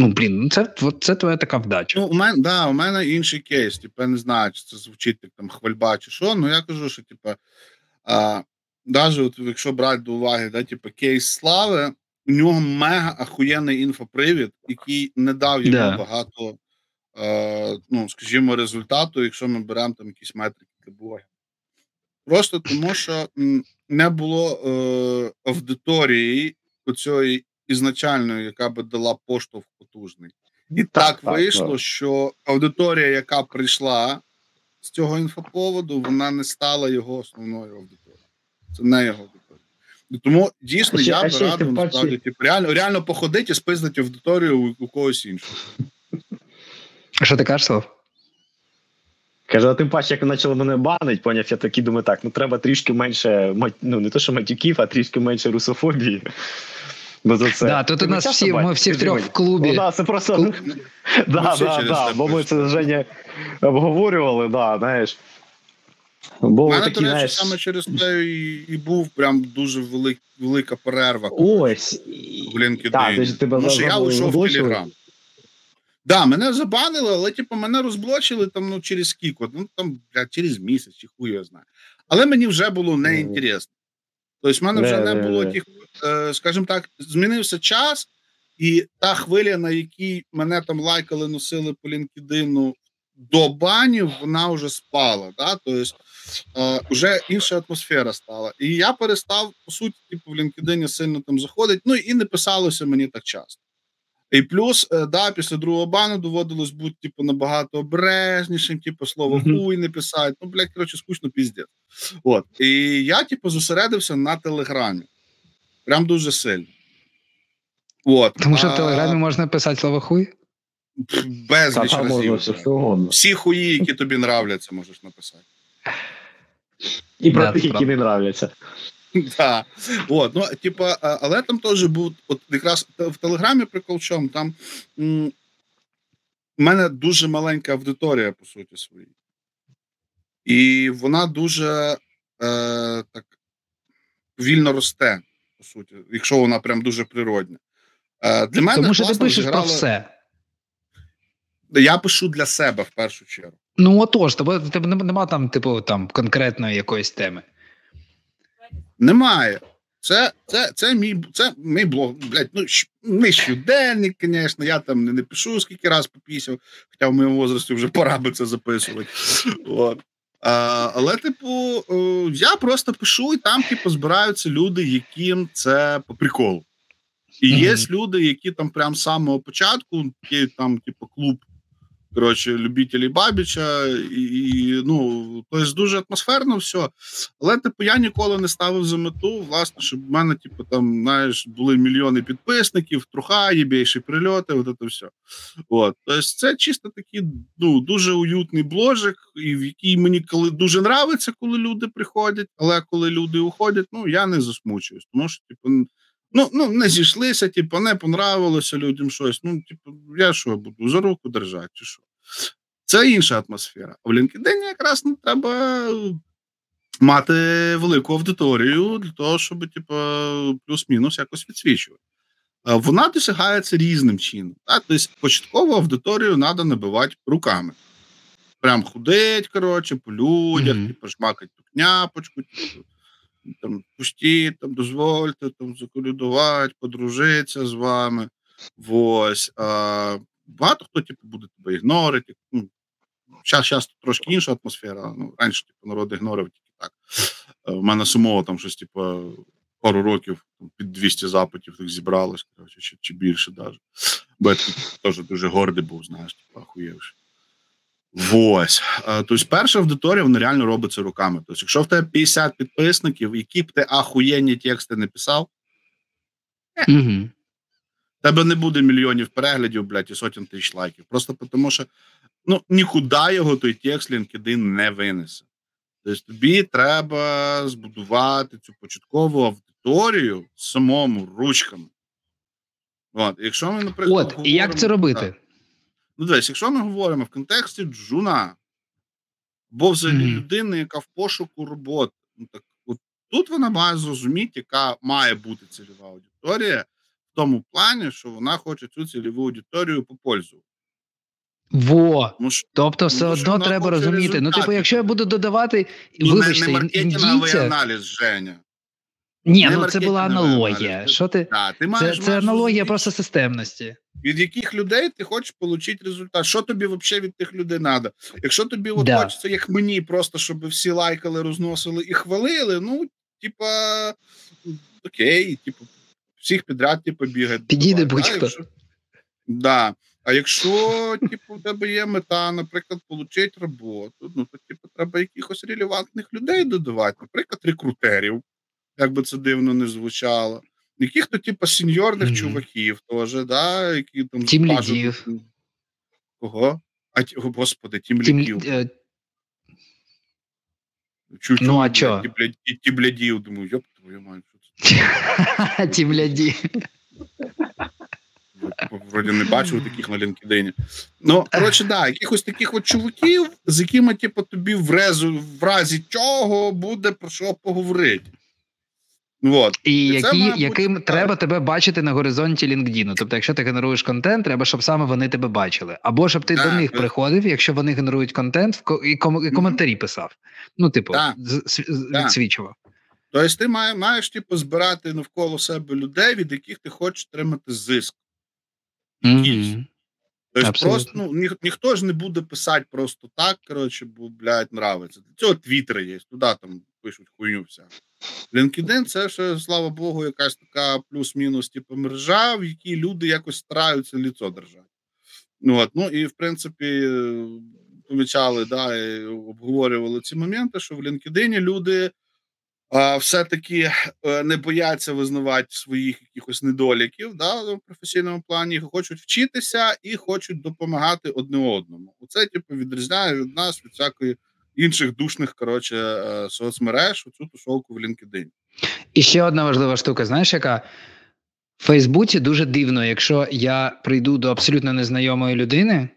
Speaker 1: Ну, блін, ну це, це твоя така вдача.
Speaker 3: Ну, у мене, да, у мене інший кейс. Типу, я не знаю, чи це звучить як там хвальба чи що. Ну я кажу, що типу, а, навіть от, якщо брати до уваги, да, типу, кейс слави, у нього мега ахуєнний інфопривід, який не дав йому
Speaker 1: Да.
Speaker 3: багато, е, ну, скажімо, результату, якщо ми беремо там якісь метрики для блогів. Просто тому, що не було е, аудиторії оцієї ізначальної, яка би дала поштовх потужний. І так, вийшло,
Speaker 2: так.
Speaker 3: що аудиторія, яка прийшла з цього інфоповоду, вона не стала його основною аудиторією. Це не його аудиторія. Тому дійсно
Speaker 2: А
Speaker 3: я би радив насправді типу, реально, реально походити і спиздити аудиторію у, у когось іншого.
Speaker 1: Що ти кажеш, Слав?
Speaker 2: Каже, а тим паче, як почали мене банить, поняв, я такий думаю, так, ну треба трішки менше, ну не то, що матюків, а трішки менше русофобії. Бо за це.
Speaker 1: Да, тут у нас всі, ми всі
Speaker 2: мені.
Speaker 1: в клубі.
Speaker 2: Ну, да, це просто.
Speaker 1: Клуб.
Speaker 2: Да,
Speaker 3: всі
Speaker 2: да, да, бо ми це. Женя обговорювали, да, знаєш. Бо
Speaker 3: мене,
Speaker 2: такі,
Speaker 3: до речі,
Speaker 2: знаєш,
Speaker 3: саме через це і, і був прям дуже велик, велика перерва.
Speaker 2: ось. ти ж тебе
Speaker 3: Тому що я уйшов в? Телеграм. Да, мене забанили, але типу, мене розблочили там ну, через скільки, ну там блядь, через місяць, чи хуй я знаю. Але мені вже було неінтересно. Тобто, в мене вже
Speaker 2: Не,
Speaker 3: було тих, скажімо так, змінився час, і та хвиля, на якій мене там лайкали, носили по LinkedIn до банів, вона вже спала. Да? Тобто, е, вже інша атмосфера стала. І я перестав, по суті, типу, в LinkedIn сильно там заходити, ну і не писалося мені так часто. І плюс, е, да, після другого бану доводилось бути, типу, набагато обережнішим, типу, слово хуй не писати. Ну, блядь, коротше, скучно піздець. От. І я, типу, зосередився на телеграмі. Прям дуже сильно. От.
Speaker 1: Тому що в телеграмі можна писати слово хуй.
Speaker 2: Та
Speaker 3: Безліч разів. Всі хуї, які тобі нравляться, можеш написати.
Speaker 2: І про тих, які не нравляться.
Speaker 3: Да. От, ну, типа, але там теж був, от якраз в Телеграмі прикол чому, там м, в мене дуже маленька аудиторія, по суті, своїй. І вона дуже е, так повільно росте, по суті, якщо вона прям дуже природня. Е, для мене
Speaker 1: Тому що ти пишеш про все.
Speaker 3: Я пишу для себе в першу чергу.
Speaker 1: Ну отож, тебе, тебе нема там, типу, там конкретної якоїсь теми.
Speaker 3: Немає. Це це, це мій це мій блог. Блядь, ну не щоденник, звісно, я там не, не пишу скільки раз попісяв, хоча в моєму возрасті вже пора би це записувати. От. А, Але, типу, я просто пишу, і там, типу, збираються люди, яким це по приколу. І є mm-hmm. люди, які там прям з самого початку, є там, типу, клуб коротше, любителі Бабіча, і, і ну тобто дуже атмосферно все. Але типу я ніколи не ставив за мету, власне, щоб в мене, типу, там, знаєш, були мільйони підписників, труха, єбейші прильоти, от це все. От. Тобто, це чисто такий ну, дуже уютний бложик, і в який мені коли дуже нравиться, коли люди приходять. Але коли люди уходять, ну я не засмучуюсь, тому що, типу. Ну, ну не зійшлися, типу, не понравилося людям щось. Ну, типу, я що буду за руку держати, чи що? Це інша атмосфера. А в LinkedIn якраз не треба мати велику аудиторію для того, щоб, типу, плюс-мінус якось відсвічувати. Вона досягається різним чином. Так? Тобто початкову аудиторію треба набивати руками. Прям худеть, коротше, по людях, mm-hmm. типу, шмакать ту княпочку, типу, там, пустіть, там, дозвольте там, заколюдувати, подружитися з вами. Ось. А, Багато хто типу, буде тебе ігнорити. Ну, Зараз зараз трошки інша атмосфера. Ну, Раніше типу, народ ігнорив тільки так. У е, мене самого там щось, типу, пару років під 200 запитів їх зібралось, коротше, чи, чи більше навіть. Бо я теж дуже гордий був, знаєш, типу, ахуєвши. Ось. Тобто, перша аудиторія вона реально робить це руками. Тобто, якщо в тебе 50 підписників, які б ти ахуєнні тексти не писав,
Speaker 1: угу.
Speaker 3: Тебе не буде мільйонів переглядів, блядь, і сотень тисяч лайків. Просто тому що ну, нікуди його той текст LinkedIn не винесе. Тобто, тобі треба збудувати цю початкову аудиторію самому ручками. От, якщо ми, наприклад,
Speaker 1: От, говоримо, і як це робити? Так,
Speaker 3: Ну, дивись, якщо ми говоримо в контексті джуна, бо взагалі mm-hmm. людини, яка в пошуку роботи, ну так от тут вона має зрозуміти, яка має бути цільова аудиторія, тому плані, що вона хоче цю цільову аудиторію попользувати.
Speaker 1: Во, ну, тобто, все одно треба розуміти. Результати. Ну, типу, якщо я буду додавати,
Speaker 3: ну, вибачте, не, не маркетинговий аналіз, Женя.
Speaker 1: Ні, ну це була аналогія. Що ти?
Speaker 3: Да, ти
Speaker 1: маєш це, це аналогія просто системності.
Speaker 3: Від яких людей ти хочеш отримати результат? Що тобі взагалі від тих людей треба? Якщо тобі от да. хочеться, як мені, просто щоб всі лайкали, розносили і хвалили, ну, типа, окей, типу, всіх підряд типу, бігати.
Speaker 1: Підійде будь-хто. Якщо...
Speaker 3: Да. А якщо типу, в тебе є мета, наприклад, отримати роботу, ну то типу, треба якихось релевантних людей додавати, наприклад, рекрутерів як би це дивно не звучало. Яких то, типу, сеньорних mm-hmm. чуваків теж, да, які там
Speaker 1: Тім лідів.
Speaker 3: Кого? А о, господи, тім лідів. Е...
Speaker 1: Чуть ну, а чо?
Speaker 3: Ті, ті блядів, думаю, йоп, твою мать,
Speaker 1: Ті бляді.
Speaker 3: Вроді не бачив таких на LinkedIn. Ну, коротше, да, якихось таких от чуваків, з якими, типу, тобі в резу, в разі чого буде про що поговорити. Вот.
Speaker 1: І, і які, яким бути... треба тебе бачити на горизонті LinkedIn. Тобто, якщо ти генеруєш контент, треба, щоб саме вони тебе бачили. Або щоб ти так, до них так. приходив, якщо вони генерують контент, і, ком, і коментарі писав. Ну, типу, відсвічував.
Speaker 3: Тобто, ти маєш, маєш типу, збирати навколо себе людей, від яких ти хочеш отримати зиск.
Speaker 1: Mm-hmm.
Speaker 3: Тобто, просто ну, ні, ніхто ж не буде писати просто так, коротше, бо, блядь, нравиться. Для цього твіттер є, туди там пишуть хуйню вся. LinkedIn це ще, слава Богу, якась така плюс-мінус типу, мережа, в якій люди якось стараються ліцо держати. Ну, от, ну і в принципі, помічали, да, і обговорювали ці моменти, що в LinkedIn люди а, все-таки е, не бояться визнавати своїх якихось недоліків да, в професійному плані, хочуть вчитися і хочуть допомагати одне одному. Оце типу відрізняє від нас від всякої інших душних коротше е, соцмереж цю тусовку в LinkedIn.
Speaker 1: І ще одна важлива штука. Знаєш, яка в Фейсбуці дуже дивно, якщо я прийду до абсолютно незнайомої людини.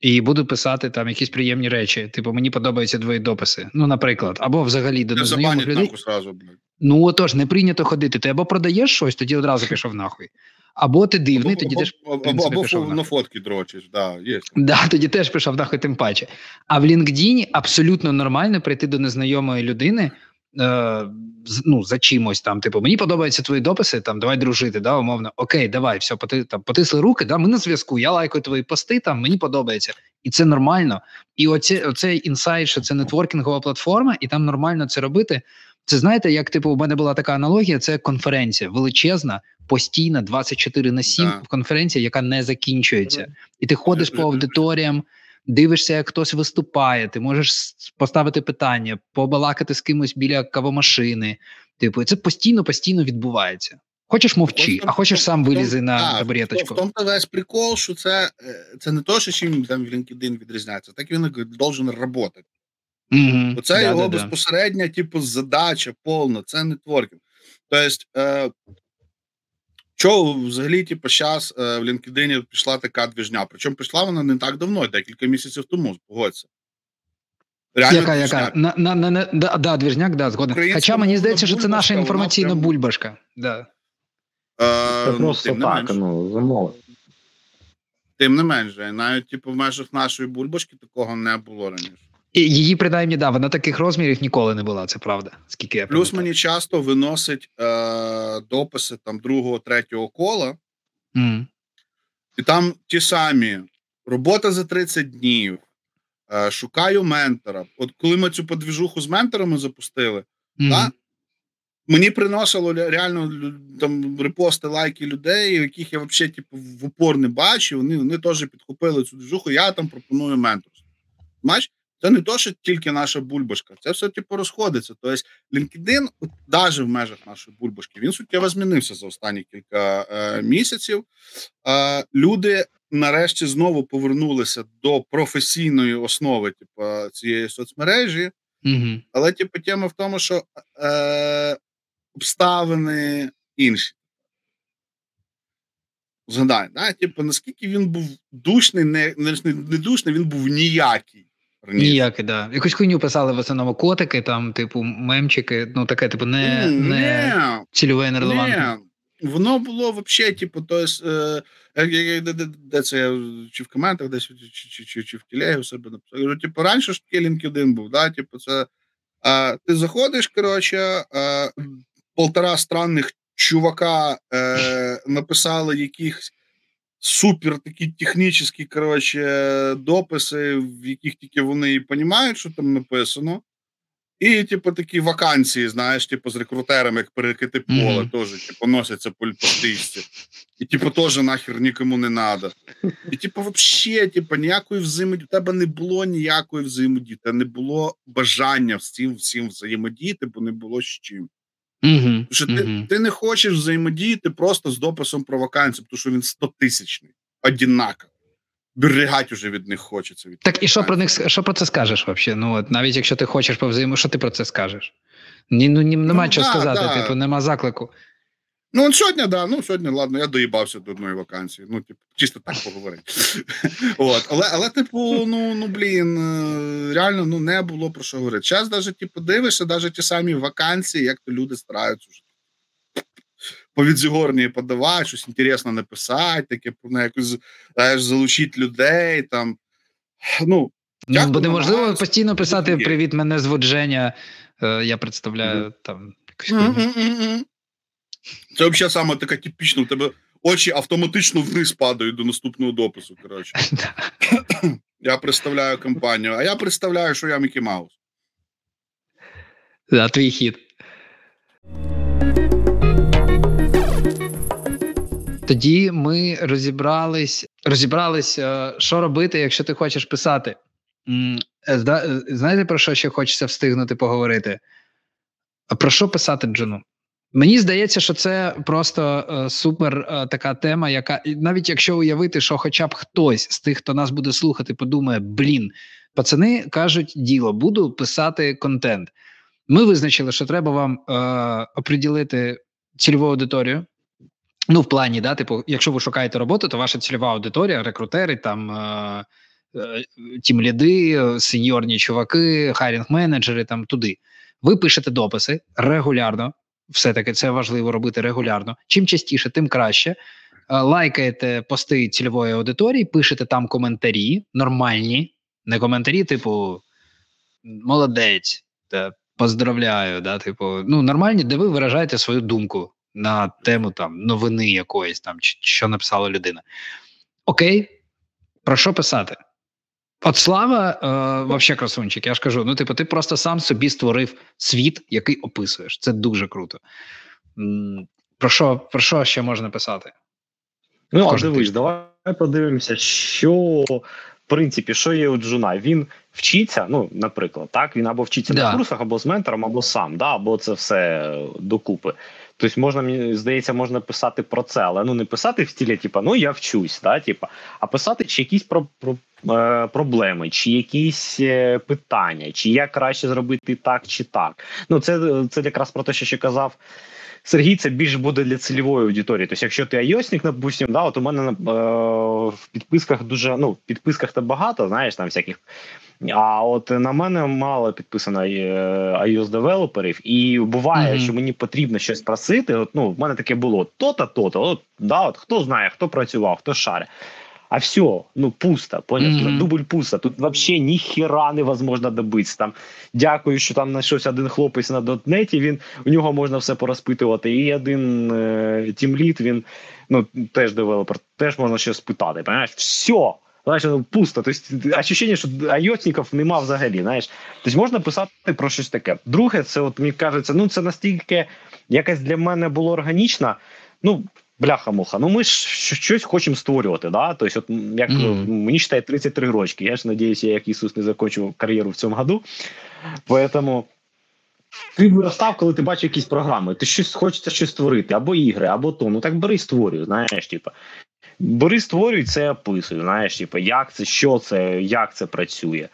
Speaker 1: І буду писати там якісь приємні речі. Типу, мені подобаються твої дописи. Ну, наприклад, або взагалі до незнайомих людей.
Speaker 3: Сразу,
Speaker 1: ну отож, не прийнято ходити. Ти або продаєш щось, тоді одразу пішов нахуй. Або ти дивний, або, тоді
Speaker 3: або,
Speaker 1: теж
Speaker 3: або, або, або пішов на фотки дрочиш, да, є.
Speaker 1: Да, тоді теж пішов нахуй, тим паче. А в LinkedIn абсолютно нормально прийти до незнайомої людини ну, за чимось там, типу, мені подобаються твої дописи, там давай дружити, да, умовно. Окей, давай, все, поти, там, потисли руки, да, ми на зв'язку, я лайкаю твої пости, там мені подобається. І це нормально. І оці, оцей інсайт, що це нетворкінгова платформа, і там нормально це робити. Це знаєте, як типу, у мене була така аналогія: це конференція величезна, постійна, 24 на 7
Speaker 3: Да.
Speaker 1: конференція, яка не закінчується. І ти ходиш по аудиторіям, дивишся, як хтось виступає, ти можеш поставити питання, побалакати з кимось біля кавомашини. Типу, це постійно, постійно відбувається. Хочеш мовчи, а хочеш сам вилізи на табуреточку.
Speaker 3: В тому то весь прикол, що це, е, це не то, що чим там LinkedIn відрізняється, так він должен працювати.
Speaker 1: Угу.
Speaker 3: Оце його безпосередня, типу, задача повна, це нетворкінг. Тобто, е, чого взагалі, типу, зараз е, в LinkedIn пішла така двіжня. Причому пішла вона не так давно, декілька місяців тому, погодься. Реально
Speaker 1: Яка, яка? На, на, на, на, да, да, двіжняк, да, згоден.
Speaker 3: Українська
Speaker 1: Хоча мені здається, що це наша інформаційна
Speaker 3: прям-
Speaker 1: бульбашка. Да.
Speaker 3: Е,
Speaker 2: Це
Speaker 3: ну,
Speaker 2: просто
Speaker 3: тим не
Speaker 2: так, ну, замови.
Speaker 3: Тим не менше, навіть типу, в межах нашої бульбашки такого не було раніше.
Speaker 1: Її, принаймні, да, вона таких розмірів ніколи не була, це правда. Скільки я
Speaker 3: Плюс мені часто виносить е, дописи там другого, третього кола,
Speaker 1: Мгм.
Speaker 3: і там ті самі робота за 30 днів. е, Шукаю ментора. От коли ми цю подвіжуху з менторами запустили,
Speaker 1: Мгм.
Speaker 3: да, мені приносило реально там репости, лайки людей, яких я взагалі типу, в упор не бачив. Вони, вони теж підхопили цю двіжуху. Я там пропоную менторство. Бач, це не то, що тільки наша бульбашка, це все типу розходиться. Тобто LinkedIn, навіть в межах нашої бульбашки, він суттєво змінився за останні кілька е, місяців. Е, люди нарешті знову повернулися до професійної основи, типу, цієї соцмережі.
Speaker 1: Мгм.
Speaker 3: Але типу, тема в тому, що е, обставини інші. Згадай, да? типу, наскільки він був душний, не, не душний, він був ніякий. Раніше.
Speaker 1: Ніяке, да. Якусь хуйню писали в основному котики, там, типу, мемчики, ну таке, типу, не,
Speaker 3: М,
Speaker 1: не
Speaker 3: ні,
Speaker 1: цільове, не релевантне.
Speaker 3: Воно було взагалі, типу, то есть, е, де, де, де це я чи в коментах, десь чи, чи, чи, чи, чи в телегі у себе написав. Я Кажу, типу, раніше ж таки LinkedIn був, да? типу, це е, ти заходиш, коротше, е, полтора странних чувака е, написали якихось супер такі технічні, коротше, дописи, в яких тільки вони і розуміють, що там написано. І, типу, такі вакансії, знаєш, типу, з рекрутерами, як перекити поле,
Speaker 1: Мгм.
Speaker 3: теж, типу, носяться по по. І, типу, теж нахер нікому не треба. І, типу, взагалі, типу, ніякої взаємодії, у тебе не було ніякої взаємодії, тебе не було бажання з цим всім взаємодіяти, бо не було з чим.
Speaker 1: Угу.
Speaker 3: що що ти, ти не хочеш взаємодіяти просто з дописом про вакансію, тому що він 100 тисячний, одинаково. Берегать уже від них хочеться. Від
Speaker 1: Так і що про них с- що про це скажеш взагалі? Ну от навіть якщо ти хочеш повзаємо, що ти про це скажеш? Ні, ну ні, нема
Speaker 3: Ну,
Speaker 1: чого
Speaker 3: да,
Speaker 1: сказати,
Speaker 3: да.
Speaker 1: типу, нема заклику.
Speaker 3: Ну, от сьогодні, да, ну сьогодні, ладно, я доїбався до одної вакансії. Ну, типу, чисто так поговорити. От, але, але, типу, ну, ну блін, е, реально ну, не було про що говорити. Зараз навіть типу, дивишся, навіть ті самі вакансії, як то люди стараються вже. По відзігорні подавати, щось інтересне написати, таке на якось знаєш, залучити людей там. Ну,
Speaker 1: Ну, бо неможливо постійно писати Привіт, мене звуть Женя. е, Я представляю там якусь.
Speaker 3: Це взагалі саме така типічна, у тебе очі автоматично вниз падають до наступного допису. Коротше. Я представляю компанію, а я представляю, що я Мікі Маус.
Speaker 1: Да, твій хід. Тоді ми розібрались, розібрались, е, що робити, якщо ти хочеш писати. Е, е, Знаєте, про що ще хочеться встигнути поговорити? Про що писати Джуну? Мені здається, що це просто е, супер е, така тема, яка навіть якщо уявити, що хоча б хтось з тих, хто нас буде слухати, подумає: блін, пацани кажуть діло, буду писати контент. Ми визначили, що треба вам е, оприділити цільову аудиторію. Ну, в плані, да, типу, якщо ви шукаєте роботу, то ваша цільова аудиторія, рекрутери, там е, е, тімліди, сеньорні чуваки, хайрінг-менеджери, там туди. Ви пишете дописи регулярно. Все-таки це важливо робити регулярно. Чим частіше, тим краще. Е, Лайкаєте пости цільової аудиторії, пишете там коментарі, нормальні, не коментарі, типу молодець, та Поздравляю, да, типу, ну нормальні, де ви виражаєте свою думку на тему там новини якоїсь там, чи що написала людина. Окей, про що писати? От слава, е, вообще красунчик, я ж кажу, ну, типу, ти просто сам собі створив світ, який описуєш. Це дуже круто. Про що, про що ще можна писати?
Speaker 2: Ну, а дивись, давай подивимося, що в принципі, що є у Джуна. Він вчиться, ну, наприклад, так, він або вчиться
Speaker 1: Да.
Speaker 2: на курсах, або з ментором, або сам, да, або це все докупи. Тобто, можна, мені здається, можна писати про це, але ну не писати в стилі, типа, ну я вчусь, да, типа, а писати чи якісь про, про, проблеми, чи якісь е, питання, чи як краще зробити так чи так. Ну, це, це якраз про те, що ще казав Сергій, це більш буде для цільової аудиторії. Тобто, якщо ти айосник, допустим, да, от у мене е, в підписках дуже ну, в підписках то багато, знаєш, там всяких. А от на мене мало підписано е, iOS девелоперів, і буває,
Speaker 1: Мгм.
Speaker 2: що мені потрібно щось просити. От, ну, в мене таке було то-то, то-то. От, да, от хто знає, хто працював, хто шаре. А все, ну пусто, понял?
Speaker 1: Мгм.
Speaker 2: Дубль пусто. Тут вообще ніхіра невозможно добитися. Там дякую, що там знайшовся один хлопець на дотнеті. Він у нього можна все порозпитувати. І один е, тімлід, він ну теж девелопер, теж можна щось спитати. Понимаєш? Все. Знаєш, ну, пусто. Тобто, ощущення, що айтішників нема взагалі. Знаєш, тобто можна писати про щось таке. Друге, це от мені кажеться, ну це настільки якось для мене було органічно. Ну, бляха-муха, ну ми ж щось хочемо створювати. Да? Тобто, от як
Speaker 1: Мгм.
Speaker 2: мені считає 33 рочки. Я ж надіюся, я як Ісус не закінчу кар'єру в цьому году. Поэтому ти виростав, коли ти бачив якісь програми. Ти щось хочеться щось створити, або ігри, або то. Ну так бери створюй, знаєш, типа. Бери, створюй, це описуй. Знаєш, типа, як це, що це, як це працює.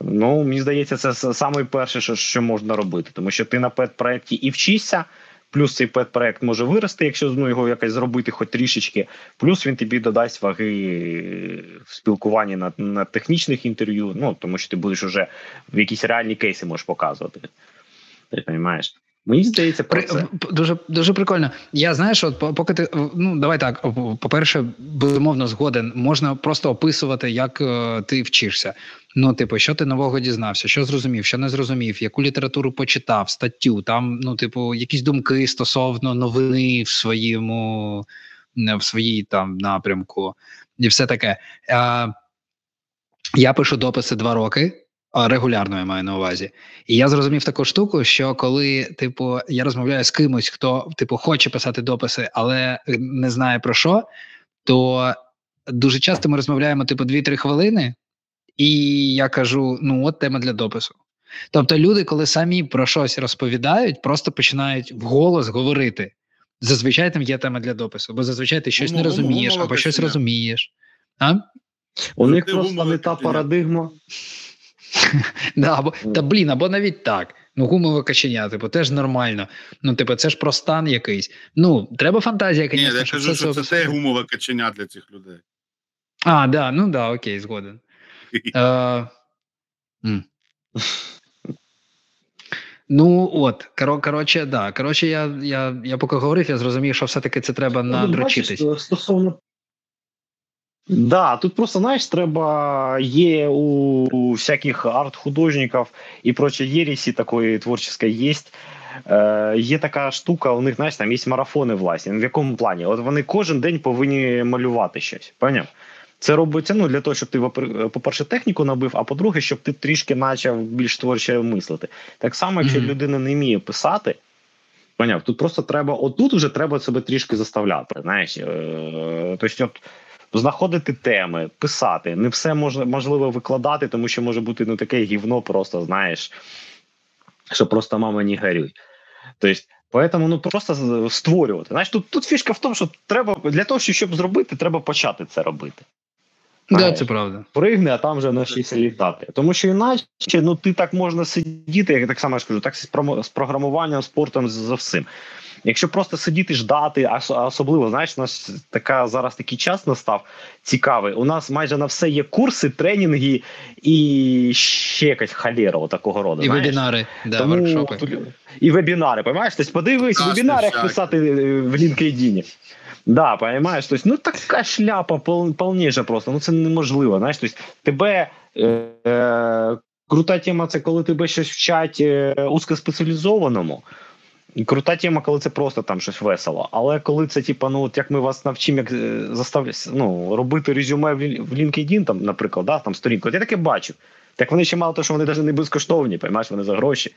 Speaker 2: Ну, мені здається, це с- саме перше, що, що можна робити, тому що ти на пет-проєкті і вчишся, плюс цей пет-проєкт може вирости, якщо ну, його якось зробити хоч трішечки, плюс він тобі додасть ваги в спілкуванні на, на технічних інтерв'ю, ну, тому що ти будеш вже в якісь реальні кейси можеш показувати. Ти розумієш? Мені здається, про це.
Speaker 1: дуже, дуже прикольно. Я знаєш, от поки ти ну давай так. по- По-перше, безумовно, згоден. Можна просто описувати, як е, ти вчишся. Ну, типу, що ти нового дізнався, що зрозумів, що не зрозумів, яку літературу почитав, статтю, там, ну, типу, якісь думки стосовно новини в своєму в своїй там напрямку, і все таке. Я пишу дописи два роки. Регулярно я маю на увазі. І я зрозумів таку штуку, що коли, типу, я розмовляю з кимось, хто типу хоче писати дописи, але не знає про що, то дуже часто ми розмовляємо типу 2-3 хвилини, і я кажу: ну, от тема для допису. Тобто, люди, коли самі про щось розповідають, просто починають вголос говорити. Зазвичай там є тема для допису, бо зазвичай ти щось не
Speaker 3: Гумова-
Speaker 1: розумієш або щось
Speaker 3: кишеня.
Speaker 1: розумієш. А?
Speaker 2: У них
Speaker 3: ти
Speaker 2: просто не та парадигма.
Speaker 1: Да, або, та блін, або навіть так. Ну, гумове каченя, типу, теж нормально. Ну, типу, це ж про стан якийсь. Ну, треба фантазія,
Speaker 3: Ні, я кажу, що це те гумове каченя для цих людей.
Speaker 1: А, да, ну да, окей, згоден. Е. Ну, от, коро- коротше, да. Коротше, я, я, я поки говорив, я зрозумів, що все-таки це треба
Speaker 2: Ну,
Speaker 1: надрочитись.
Speaker 2: стосовно. Да, тут просто, знаєш, треба є у, у всяких арт-художників і прочей єресі такої творчої є. Е, є така штука, у них, знаєш, там є марафони власні. В якому плані? От вони кожен день повинні малювати щось. Поняв? Це робиться ну, для того, щоб ти, по-перше, техніку набив, а по-друге, щоб ти трішки почав більш творче мислити. Так само, якщо
Speaker 1: Мгм.
Speaker 2: людина не вміє писати, Поняв, тут просто треба, отут вже треба себе трішки заставляти. Знаєш, е, тобто, от знаходити теми, писати. Не все може, можливо викладати, тому що може бути ну, таке гівно, просто знаєш, що просто мама не горюй. Тобто, Поэтому ну просто створювати. Знаєш, тут, тут фішка в тому, що треба для того, щоб зробити, треба почати це робити.
Speaker 1: Да, це правда.
Speaker 2: Пригни, а там вже навчися літати. Тому що іначе ну ти так можна сидіти, як так само я ж кажу, так з програмуванням, спортом, за всім. Якщо просто сидіти, ждати, а особливо, знаєш, у нас така зараз такий час настав цікавий. У нас майже на все є курси, тренінги і ще якась халера такого роду.
Speaker 1: І
Speaker 2: знаєш.
Speaker 1: вебінари, да,
Speaker 2: Тому
Speaker 1: воркшопи.
Speaker 2: і вебінари, понимаєш? Тобто подивись,
Speaker 3: Кашель
Speaker 2: вебінари, як писати е, в LinkedIn. Да, понимаешь, то есть, ну така шляпа пол, повніша просто, ну це неможливо. Знаєш, то есть, тебе е, е, крута тема це коли тебе щось вчать е, узкоспеціалізованому. І крута тема, коли це просто там щось весело. Але коли це, типа, ну от як ми вас навчимо, як е, ну, робити резюме в LinkedIn, там, наприклад, да, там сторінку. От я таке бачу. Так вони ще мало того, що вони навіть не безкоштовні, поймаєш, вони за гроші.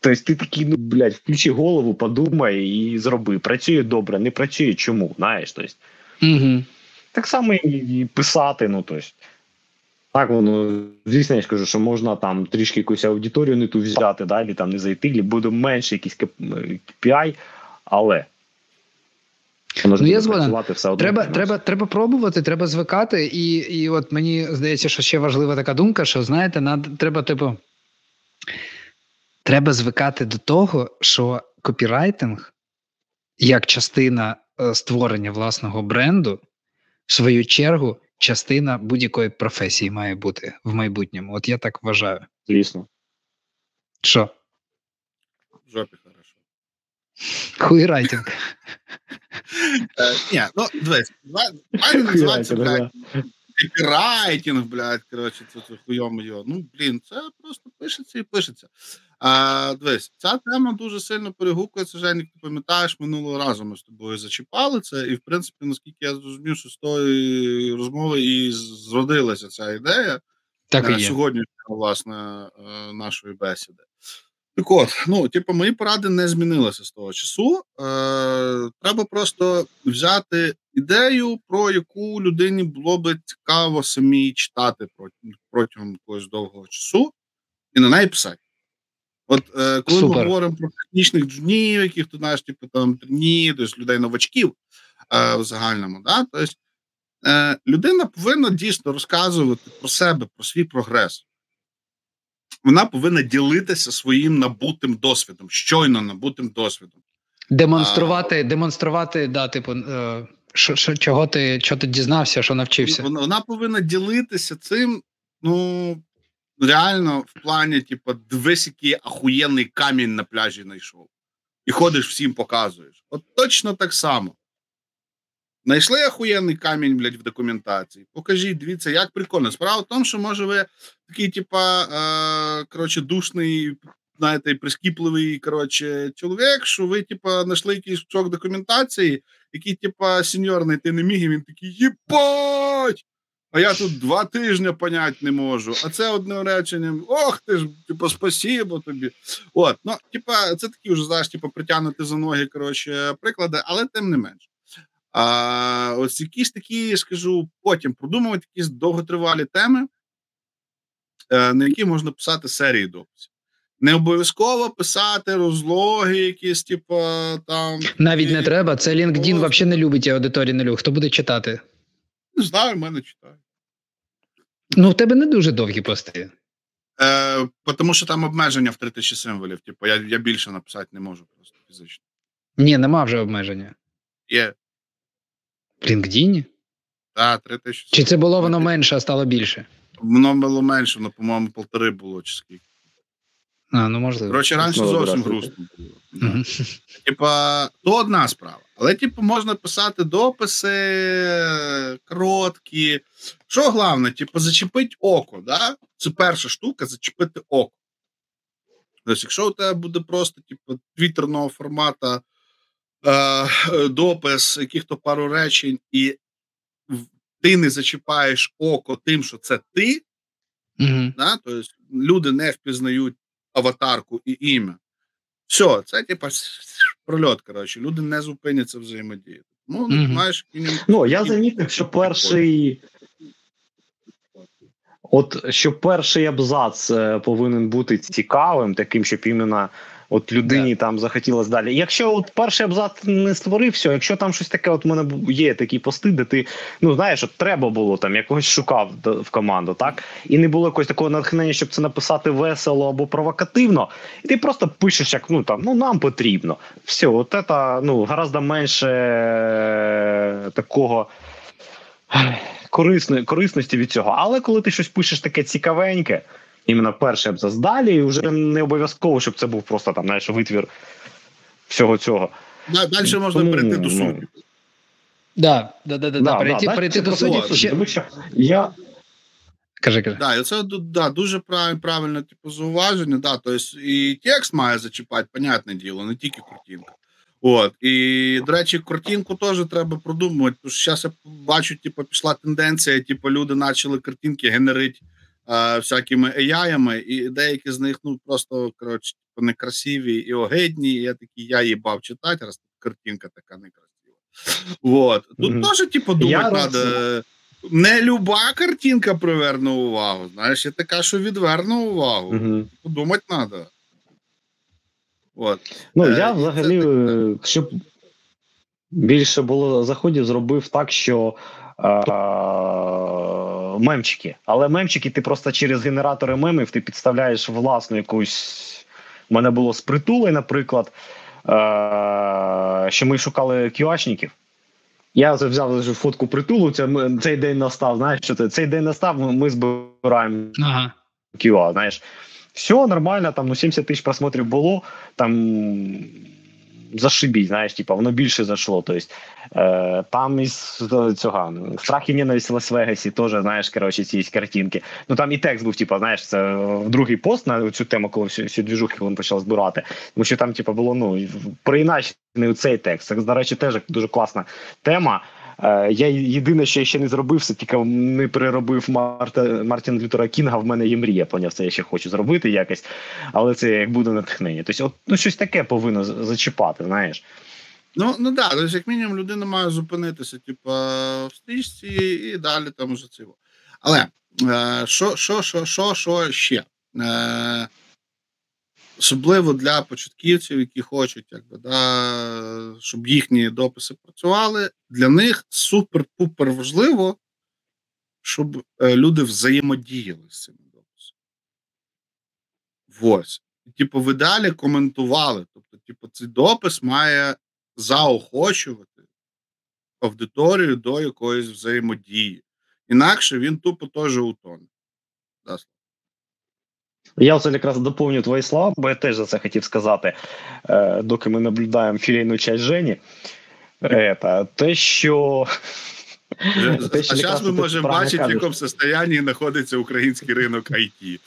Speaker 2: Тобто ти такий, ну блядь, включи голову, подумай і зроби. Працює добре, не працює чому, знаєш. Тобто,
Speaker 1: Угу.
Speaker 2: так само і, і писати, ну тобто. Так, воно, звісно, я ж кажу, що можна там трішки якусь аудиторію не ту взяти, далі там не зайти, і буде менше якийсь KPI, але
Speaker 1: Ну, я згоден.
Speaker 2: все одно.
Speaker 1: Треба, треба, треба пробувати, треба звикати. І, і от мені здається, що ще важлива така думка, що знаєте, над, треба, типу, треба звикати до того, що копірайтинг як частина е, створення власного бренду, в свою чергу, частина будь-якої професії має бути в майбутньому. От я так вважаю.
Speaker 2: Звісно.
Speaker 1: Що?
Speaker 3: В жопі хорошо.
Speaker 1: Хуй
Speaker 3: райтинг. ні, ну дивись, давай блядь, копірайтинг, блядь, коротше, це, це хуйом його. Ну, блін, це просто пишеться і пишеться. А, дивись, ця тема дуже сильно перегукується, Женік, ти пам'ятаєш, минулого разу ми з тобою зачіпали це, і в принципі, наскільки я зрозумів, що з тої розмови і зродилася ця ідея
Speaker 1: Так
Speaker 3: е,
Speaker 1: і є.
Speaker 3: сьогоднішнього, власне, е, нашої бесіди. Так от, ну, типу, мої поради не змінилися з того часу. Е, треба просто взяти ідею, про яку людині було би цікаво самій читати протягом якогось довгого часу, і на неї писати. От е, коли
Speaker 1: Супер.
Speaker 3: ми говоримо про технічних джунів, яких ти знаєш, типу там трні, тобто людей новачків е, в загальному, да? тобто, е, людина повинна дійсно розказувати про себе, про свій прогрес. Вона повинна ділитися своїм набутим досвідом, щойно набутим досвідом.
Speaker 1: Демонструвати, демонструвати, да, типу, е, що, що, чого ти, що ти дізнався, що навчився.
Speaker 3: Вона, вона повинна ділитися цим, ну реально, в плані, типу, дивись, який ахуєнний камінь на пляжі знайшов. І ходиш всім показуєш. От точно так само. Знайшли ахуєнний камінь, блядь, в документації. Покажіть, дивіться, як прикольно. Справа в тому, що може ви такий, типа, е, коротше, душний, знаєте, прискіпливий, коротше, чоловік, що ви, типа, знайшли якийсь кусок документації, який, типа, сеньор знайти не міг, і він такий, їбать! А я тут два тижні понять не можу. А це одним реченням: ох ти ж, типу, спасибо тобі. От, ну, типа, це такі вже, знаєш, типу, притягнути за ноги, коротше, приклади, але тим не менш. А ось якісь такі, скажу, потім продумувати якісь довготривалі теми, е, на які можна писати серії дописів. Не обов'язково писати розлоги, якісь, типу, там.
Speaker 1: Навіть не треба. Це LinkedIn
Speaker 3: О.
Speaker 1: взагалі не любить і аудиторії не любить. Хто буде читати?
Speaker 3: Не знаю, в мене читають.
Speaker 1: Ну, в тебе не дуже довгі пости.
Speaker 3: Е, тому що там обмеження в 3000 символів. Типу, я, я більше написати не можу просто фізично.
Speaker 1: Ні, нема вже обмеження.
Speaker 3: Є,
Speaker 1: В LinkedIn?
Speaker 3: та, 3000
Speaker 1: Чи це було воно менше, а стало більше?
Speaker 3: Воно було менше, ну, по-моєму, полтори було чи скільки.
Speaker 1: А, ну можливо.
Speaker 3: Коротше, раніше
Speaker 2: Знову
Speaker 3: зовсім грустно було.
Speaker 1: Мгм.
Speaker 3: Типа, то одна справа. Але, типу, можна писати дописи короткі. Що головне, типу, зачепить око, да? Це перша штука зачепити око. Тобто, якщо у тебе буде просто, типу, твіттерного формату е, допис, яких-то пару речень, і ти не зачіпаєш око тим, що це ти,
Speaker 1: Мгм.
Speaker 3: да? тобто люди не впізнають аватарку і ім'я. Все, це типа прольот. Коротше, люди не зупиняться взаємодіяти. Ну,
Speaker 1: Мгм.
Speaker 3: маєш мінімум.
Speaker 2: Ну, я замітив, що перший. От що перший абзац е, повинен бути цікавим, таким, щоб іменно от людині там захотілося далі. Якщо от перший абзац не створив, все, якщо там щось таке, от в мене є такі пости, де ти ну знаєш, от треба було там якогось шукав в команду, так і не було якогось такого натхнення, щоб це написати весело або провокативно. І ти просто пишеш, як ну там ну нам потрібно. Все, от це ну гораздо менше е, такого корисної корисності від цього. Але коли ти щось пишеш таке цікавеньке, іменно перший абзац далі, і вже не обов'язково, щоб це був просто там знаєш, витвір всього цього.
Speaker 3: Да, далі можна
Speaker 2: Тому,
Speaker 3: перейти до
Speaker 2: ну,
Speaker 3: суті.
Speaker 1: Да, да, да, да, да. Перейти,
Speaker 2: да,
Speaker 1: перейти до суті. Ще,
Speaker 2: тому що я
Speaker 1: Кажи, кажи.
Speaker 3: Да, і це да, дуже прав, правильне типу, зауваження. Да, тобто і текст має зачіпати, понятне діло, не тільки картинка. От, і, до речі, картинку теж треба продумувати. Тому що зараз я бачу, типу, пішла тенденція, типу, люди почали картинки генерити всякими AI-ами, і деякі з них ну просто коротше, типу, некрасиві і огидні. І я такий, я їбав читати, раз картинка така некрасива. От. Тут
Speaker 2: Мгм.
Speaker 3: теж, типу, думати треба. Не люба картинка приверне увагу. Знаєш, є така, що відверне увагу.
Speaker 2: Угу.
Speaker 3: Подумати треба. От.
Speaker 2: Ну,
Speaker 3: Е,
Speaker 2: я
Speaker 3: це
Speaker 2: взагалі,
Speaker 3: так,
Speaker 2: е, щоб більше було заходів, зробив так, що е, мемчики. Але мемчики ти просто через генератори мемів ти підставляєш власну якусь. У мене було з притули, наприклад, е, що ми шукали QA-шників. Я взяв фотку притулу. Це цей день настав. Знаєш, що це? Цей день настав, ми, ми збираємо
Speaker 1: Ага.
Speaker 2: QA, знаєш. Все нормально, там ну 70 тисяч просмотрів було, там зашибіть, знаєш, типа, воно більше зайшло. Тобто, е, там із цього страх і ненависть в Лас-Вегасі теж, знаєш, коротше, ці картинки. Ну там і текст був, типа, знаєш, це другий пост на цю тему, коли всі, всі двіжухи він почав збирати. Тому що там, типа, було ну, приіначений цей текст. Це, до речі, теж дуже класна тема. Е, Я єдине, що я ще не зробив, це тільки не переробив Марта Мартін Лютера Кінга. В мене є мрія, поняв, це я ще хочу зробити якось, але це як буде натхнення. Тобто, от ну щось таке повинно зачіпати, знаєш.
Speaker 3: Ну, ну да, тобто, як мінімум, людина має зупинитися, типу, в стрічці і далі там уже цього. Але е, що, що, що, що, що ще? Е, особливо для початківців, які хочуть, якби, да, щоб їхні дописи працювали, для них супер-пупер важливо, щоб е, люди взаємодіяли з цими дописами. Ось. Типу, в ідеалі коментували. Тобто, типу, цей допис має заохочувати аудиторію до якоїсь взаємодії. Інакше він тупо теж утоне. Да,
Speaker 2: Я оце якраз доповню твої слова, бо я теж за це хотів сказати, е, доки ми наблюдаємо філійну часть Жені. Е, те, що.
Speaker 3: А
Speaker 2: те, що якраз
Speaker 3: зараз ми можемо бачити, в якому стані знаходиться український ринок IT.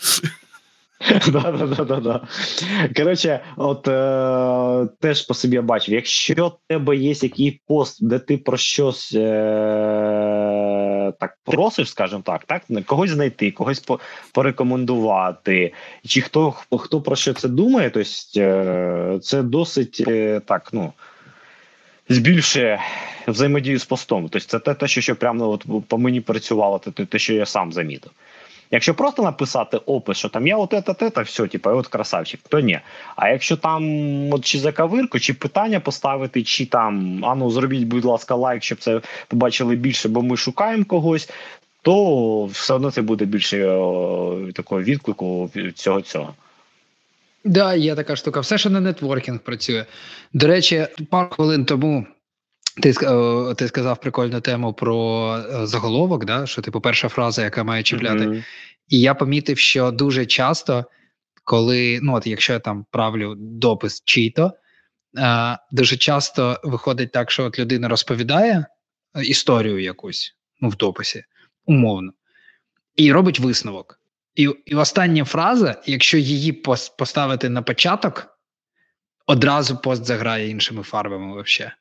Speaker 2: Да, да, да, да, да. Коротше, от е, теж по собі бачив, якщо в тебе є якийсь пост, де ти про щось е, так просиш, скажімо так, так, когось знайти, когось по, порекомендувати, чи хто, хто про що це думає, тобто е, це досить е, так, ну. Збільшує взаємодію з постом. Тобто це те, те що, що прямо от по мені працювало, те, те, що я сам замітив. Якщо просто написати опис, що там я от це, те, та все, типу, от красавчик, то ні. А якщо там от чи заковирку, чи питання поставити, чи там ану зробіть, будь ласка, лайк, щоб це побачили більше, бо ми шукаємо когось, то все одно це буде більше такого відклику від цього цього.
Speaker 1: Да, є така штука. Все, що на нетворкінг працює. До речі, пару хвилин тому ти, е, ти сказав прикольну тему про е, заголовок, да? що типу перша фраза, яка має чіпляти.
Speaker 2: Мгм.
Speaker 1: І я помітив, що дуже часто, коли ну от якщо я там правлю допис чий-то, е, дуже часто виходить так, що от людина розповідає історію якусь ну, в дописі, умовно, і робить висновок. І, і остання фраза, якщо її пос- поставити на початок, одразу пост заграє іншими фарбами вообще.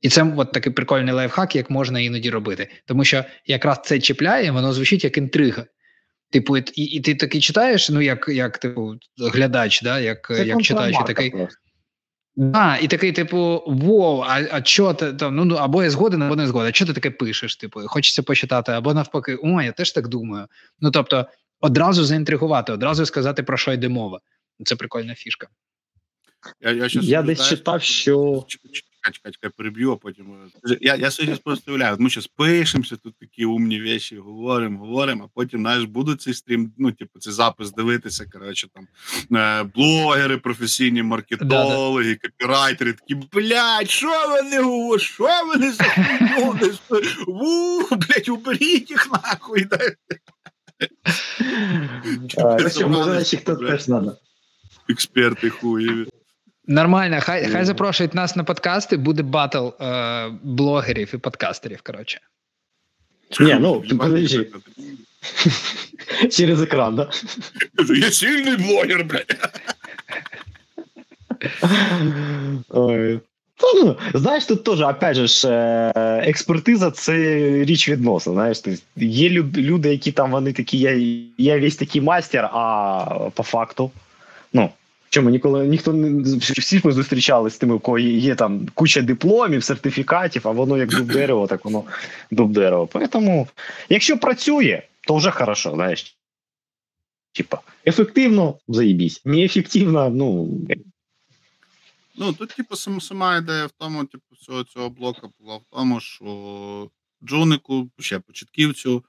Speaker 1: І це от такий прикольний лайфхак, як можна іноді робити. Тому що якраз це чіпляє, воно звучить як інтрига. Типу, і, і, і ти такий читаєш, ну як, як типу, глядач, да, як,
Speaker 2: Це
Speaker 1: як читаючи
Speaker 2: контрамарка
Speaker 1: такий.
Speaker 2: просто.
Speaker 1: Да, і такий, типу, воу, а, а що ти там? Ну, ну або я згоден, або не згоден. А що ти таке пишеш? Типу, хочеться почитати, або навпаки, о, я теж так думаю. Ну тобто, одразу заінтригувати, одразу сказати, про що йде мова. Це прикольна фішка.
Speaker 3: Я, я,
Speaker 2: Я десь читав, що-
Speaker 3: Чекай, чекай, чекай, переб'ю, а потім. е, Я, я собі зараз просто уявляю, ми зараз пишемося, тут такі умні речі, говоримо, говоримо, а потім, знаєш, будуть цей стрім, ну, типу, цей запис дивитися, коротше, там, е, блогери, професійні маркетологи, копірайтери, такі, блядь, що вони говорять, що вони за? Ву, блядь, уберіть їх нахуй. да.
Speaker 2: А,
Speaker 3: Ти
Speaker 2: Що може
Speaker 3: забрали,
Speaker 2: хто теж треба.
Speaker 3: Експерти хуєві.
Speaker 1: Нормально, хай, хай запрошують нас на подкасти, буде батл е, блогерів і подкастерів. Коротше.
Speaker 2: Ні, ну, подожди. Через екран, да?
Speaker 3: Я сильний блогер, блядь.
Speaker 2: Ой. Ну, знаєш, тут теж, опять же, ж, е, експертиза це річ відносно. Знаєш, тобто є люди, які там вони такі, я, я весь такий мастер, а по факту. Ну, чому ніколи ніхто не всі ми зустрічалися з тими, у кого є, там куча дипломів, сертифікатів, а воно як дуб дерево, так воно дуб дерево. Тому, якщо працює, то вже хорошо, знаєш. Типа, ефективно заїбісь. Неефективно, ну,
Speaker 3: Ну, тут, типу, сама ідея в тому, типу, всього цього блока була в тому, що Джунику, ще початківцю,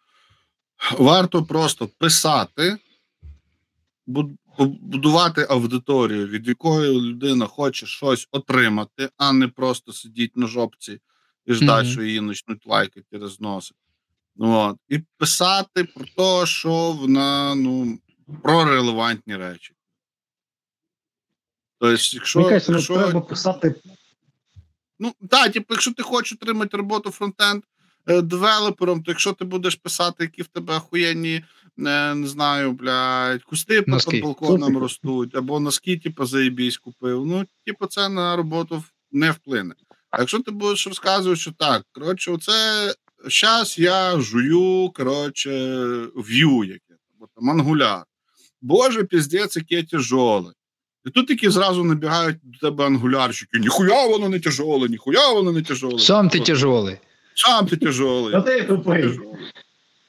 Speaker 3: варто просто писати, буд- будувати аудиторію, від якої людина хоче щось отримати, а не просто сидіти на жопці і ждати,
Speaker 1: Мгм.
Speaker 3: що її почнуть лайкати і розносити. От. І писати про те, що вона, ну, про релевантні речі. Тобто, якщо,
Speaker 2: Мені ну,
Speaker 3: якщо
Speaker 2: треба писати
Speaker 3: Ну так, типу, якщо ти хочеш отримати роботу фронтенд е, девелопером, то якщо ти будеш писати, які в тебе охуєнні, е, не знаю, блядь, кусти по
Speaker 1: Носки.
Speaker 3: під балконом ростуть, або носки, типу, заєбісь купив. Ну, типу, це на роботу не вплине. А якщо ти будеш розказувати, що так, коротше, оце зараз я жую, коротше, в'ю яке, або там ангуляр. Боже, піздець, яке тяжоле. І тут такі зразу набігають до тебе ангулярщики. Ніхуя воно не тяжоле, ніхуя воно не тяжоле.
Speaker 1: Сам ти тяжолий.
Speaker 3: Сам ти тяжолий.
Speaker 2: А ти тупий.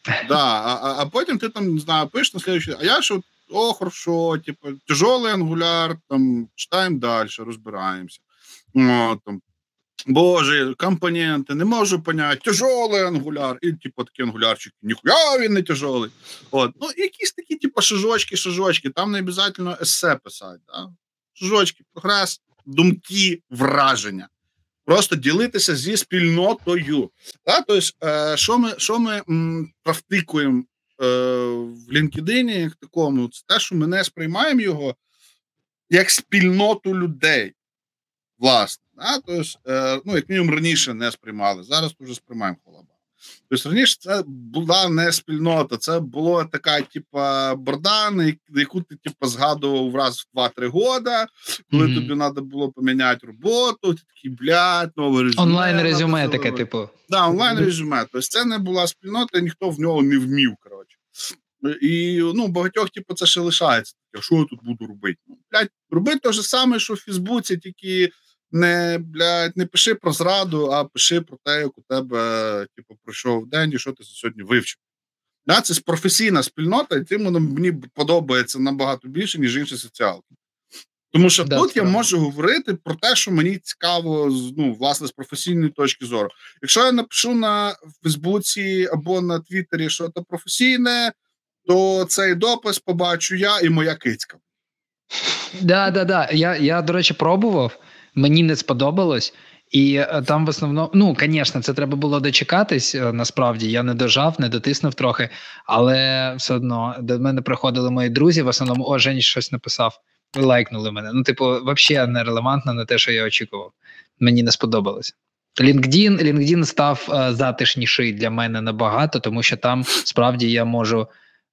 Speaker 3: Да, а, а, потім ти там, не знаю, пишеш на следующий, а я що, о, хорошо, типу, тяжелий ангуляр, там, читаємо далі, розбираємося. О, там, Боже, компоненти, не можу поняти, тяжелий ангуляр, і типу такі ангулярчики, ніхуя він не тяжелий. От, ну, якісь такі, типу, шажочки, шажочки, там не обов'язково есе писати. Да? Шажочки, прогрес, думки, враження. Просто ділитися зі спільнотою. Да? Тобто, е, що ми, що ми практикуємо е, в LinkedIn, як такому, це те, що ми не сприймаємо його як спільноту людей. Власне. Да? Тобто, е, ну, як мінімум раніше не сприймали. Зараз вже сприймаємо холоба. Тобто раніше це була не спільнота, це була така, типа, борда, яку ти типа, згадував раз в 2-3 года, коли
Speaker 1: Мгм.
Speaker 3: тобі треба було поміняти роботу, ти такий, блядь, нове резюме.
Speaker 1: Онлайн резюме таке,
Speaker 3: зробити».
Speaker 1: типу.
Speaker 3: Да, онлайн резюме. Тобто це не була спільнота, ніхто в нього не вмів. Коротше. І ну, багатьох, типу, це ще лишається. Що я тут буду робити? Ну, блядь, роби те ж саме, що в Фейсбуці, тільки не, блядь, не пиши про зраду, а пиши про те, як у тебе типу, пройшов день і що ти сьогодні вивчив. Да, це професійна спільнота, і тим воно мені подобається набагато більше, ніж інші соціалки. Тому що
Speaker 1: Да,
Speaker 3: тут я можу говорити про те, що мені цікаво ну, власне з професійної точки зору. Якщо я напишу на Фейсбуці або на Твіттері що це професійне, то цей допис побачу я і моя кицька.
Speaker 1: Да, да, да. Я, я, до речі, пробував, мені не сподобалось. І е, там в основному, ну, звісно, це треба було дочекатись. е, Насправді я не дожав, не дотиснув трохи, але все одно до мене приходили мої друзі. В основному, о, Жень щось написав, лайкнули мене. Ну, типу, взагалі нерелевантно на те, що я очікував. Мені не сподобалось. LinkedIn, LinkedIn став е, затишніший для мене набагато, тому що там справді я можу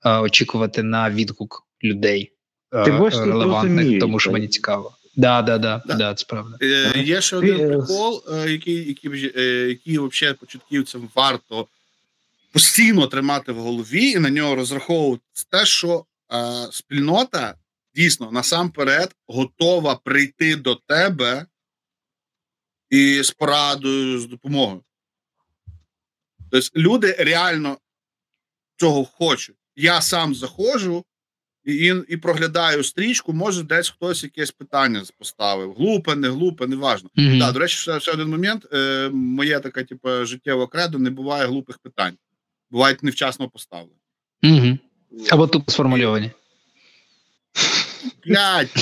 Speaker 1: е, очікувати на відгук людей е,
Speaker 2: Ти
Speaker 1: релевантних, тому що мені цікаво. Да, да, да,
Speaker 3: Да.
Speaker 1: да, це правда.
Speaker 3: Е, Є ще один
Speaker 2: е,
Speaker 3: прикол, е, який, який, е, який взагалі початківцям варто постійно тримати в голові і на нього розраховувати. Це те, що е, спільнота дійсно насамперед готова прийти до тебе і з порадою, з допомогою. Тобто люди реально цього хочуть. Я сам заходжу і, і, і проглядаю стрічку, може, десь хтось якесь питання поставив. Глупе, не глупе, неважно.
Speaker 1: Мгм.
Speaker 3: Так, до речі, ще, ще один момент. Е, моє таке, типу, життєве кредо, не буває глупих питань. Бувають невчасно поставлені.
Speaker 1: Угу. Або тупо сформульовані.
Speaker 3: Блядь,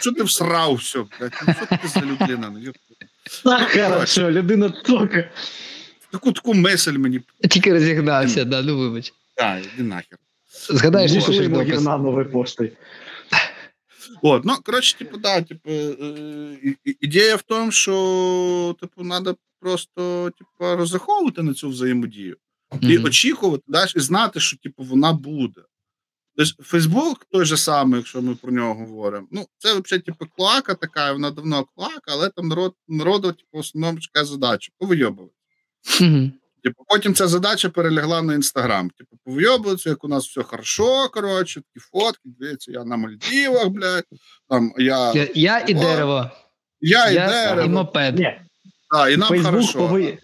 Speaker 3: що ти всрав все? Блядь? Ну, що ти за людина? Ну.
Speaker 2: Так, хорошо, людина тільки.
Speaker 3: Таку таку мисль мені.
Speaker 1: Тільки розігнався, да, ну вибач.
Speaker 3: Так, іди нахер.
Speaker 1: Згадаєш, що допис.
Speaker 2: гірна нової пошти.
Speaker 3: От, ну, коротше, типу, да, типу, е, і- і- ідея в тому, що, типу, треба просто, типу, розраховувати на цю взаємодію. і
Speaker 1: Мгм.
Speaker 3: очікувати, знаєш, і знати, що типу вона буде. Тобто Фейсбук той же самий, якщо ми про нього говоримо. Ну, це взагалі, типу, клака така, вона давно клака, але там народ, народу, типу, в основному така задача повийобувати.
Speaker 1: Мгм.
Speaker 3: Типу, потім ця задача перелягла на інстаграм. Типу, повийобуватися, як у нас все хорошо, коротше, такі фотки, дивіться, я на Мальдівах, блядь, там я,
Speaker 1: Я, я і дерево,
Speaker 3: я і
Speaker 1: я і
Speaker 3: дерево,
Speaker 1: мопед.
Speaker 2: Ні,
Speaker 3: та, і нам
Speaker 2: Фейсбук,
Speaker 3: хорошо.
Speaker 2: пови...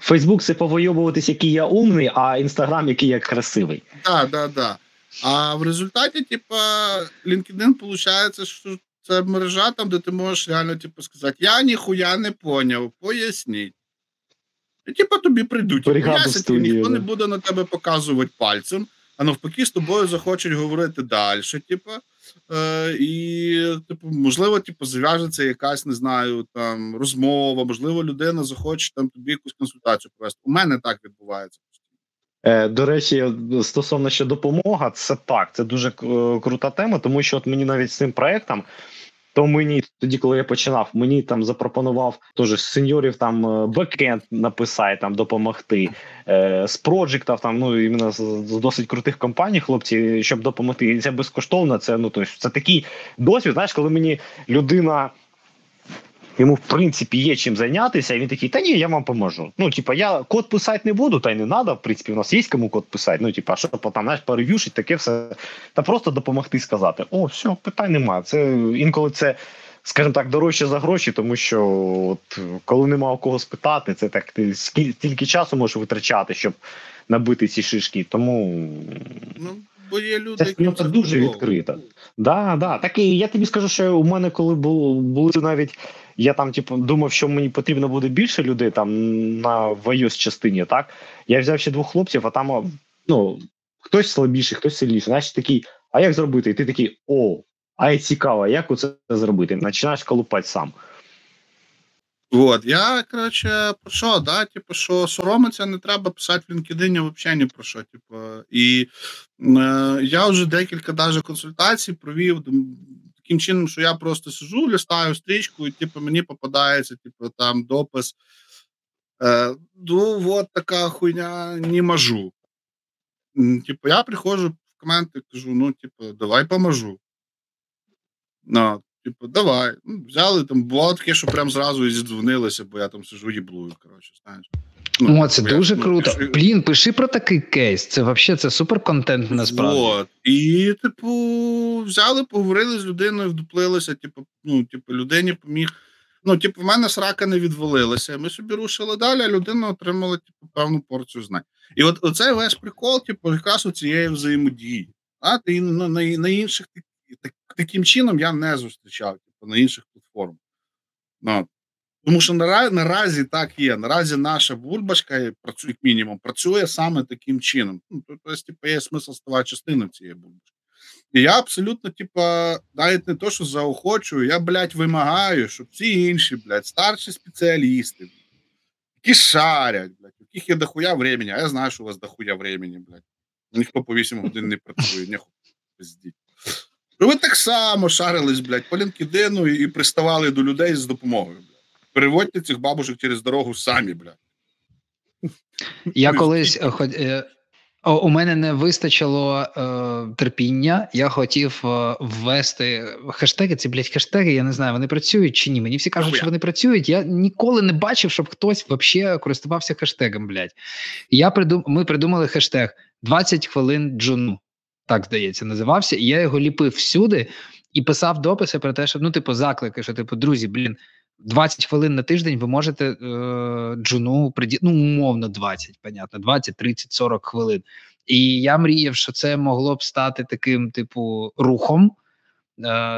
Speaker 2: Фейсбук це повойовуватись, який я умний, а інстаграм, який я красивий.
Speaker 3: Да, да, да. А в результаті, типа, LinkedIn, виходить, що це мережа, там, де ти можеш реально типу, сказати: я ніхуя не поняв, поясніть. Типа тобі прийдуть і пояснять, і ніхто не буде на тебе показувати пальцем, а навпаки, з тобою захочуть говорити далі. Типа, е, і, типу, можливо, типу, зав'яжеться якась, не знаю, там розмова, можливо, людина захоче там тобі якусь консультацію провести. У мене так відбувається.
Speaker 2: Е, До речі, стосовно ще допомога, це так, це дуже крута тема, тому що от мені навіть з цим проектом, то мені тоді, коли я починав, мені там запропонував теж сеньорів там е, бекенд написати, там допомогти. Е, з проджектів, там ну іменно з, досить крутих компаній, хлопці, щоб допомогти. І це безкоштовно. Це ну тобто, це такий досвід. Знаєш, коли мені людина. Йому в принципі є чим зайнятися, і він такий, та ні, я вам поможу. Ну, типа, я код писати не буду, та й не треба. В принципі, у нас є кому код писати. Ну, типа, що там, знаєш, перев'юшить, таке все. Та просто допомогти сказати: о, все, питань нема. Це інколи це, скажімо так, дорожче за гроші, тому що от, коли нема у кого спитати, це так ти скільки стільки часу можеш витрачати, щоб набити ці шишки. Тому
Speaker 3: Ну, бо є люди,
Speaker 2: Ця спільнота дуже відкрита. Да, да. Так і я тобі скажу, що у мене, коли було були навіть. Я там, типу, думав, що мені потрібно буде більше людей там на в частині, так? Я взяв ще двох хлопців, а там ну, хтось слабіший, хтось сильніший. Значить такий, а як зробити? І ти такий, о, а я цікаво, як оце зробити? Починаєш колупати сам.
Speaker 3: От, я, коротше, про що, да, типу, що соромиться не треба писати в LinkedIn взагалі ні про що. Типу, і е, я вже декілька даже консультацій провів таким чином, що я просто сижу, листаю стрічку, і типу, мені попадається, типу, там допис. Е, ну, от така хуйня, не можу. Типу, я приходжу в коменти, кажу: ну, типу, давай поможу. Ну, типу, давай. Ну, взяли там, було таке, що прям зразу і зідзвонилися, бо я там сижу їблую, коротше, знаєш. Ну,
Speaker 1: О, це
Speaker 3: я-
Speaker 1: дуже
Speaker 3: ну,
Speaker 1: круто.
Speaker 3: ж-
Speaker 1: Блін, пиши про такий кейс. Це взагалі це супер контент насправді.
Speaker 3: Вот. І, типу, взяли, поговорили з людиною, вдуплилися, типу, ну, типу, людині поміг. Ну, типу, в мене срака не відвалилася. Ми собі рушили далі, а людина отримала, типу, певну порцію знань. І от оцей весь прикол, типу, якраз у цієї взаємодії. А ти на, на, на інших так, так, таким чином я не зустрічав, типу, на інших платформах. Ну, тому що наразі, наразі так є. Наразі наша бульбашка працює, мінімум, працює саме таким чином. Ну, тобто, типу, є смисл ставати частиною цієї бульбашки. І я абсолютно, типа, навіть не то, що заохочую, я, блядь, вимагаю, щоб ці інші, блядь, старші спеціалісти, які шарять, блядь, у яких є дохуя времени, а я знаю, що у вас дохуя времени, блядь. Ніхто по 8 годин не працює, нехуй пиздіть. Ви так само шарились, блядь, по LinkedIn і приставали до людей з допомогою, блядь. Переводьте цих бабушек через дорогу самі, блядь.
Speaker 1: Я колись
Speaker 3: ж-
Speaker 1: е, о, у мене не вистачило е, терпіння. Я хотів е, ввести хештеги. Ці блядь, хештеги. Я не знаю, вони працюють чи ні. Мені всі кажуть, що вони працюють. Я ніколи не бачив, щоб хтось взагалі користувався хештегом. Блядь. Я придум... Ми придумали хештег 20 хвилин джуну. Так здається, називався. І я його ліпив всюди і писав дописи про те, що ну, типу, заклики, що типу, друзі, блін. 20 хвилин на тиждень ви можете е, джуну приді... ну, умовно 20, понятно, 20, 30, 40 хвилин. І я мріяв, що це могло б стати таким, типу, рухом,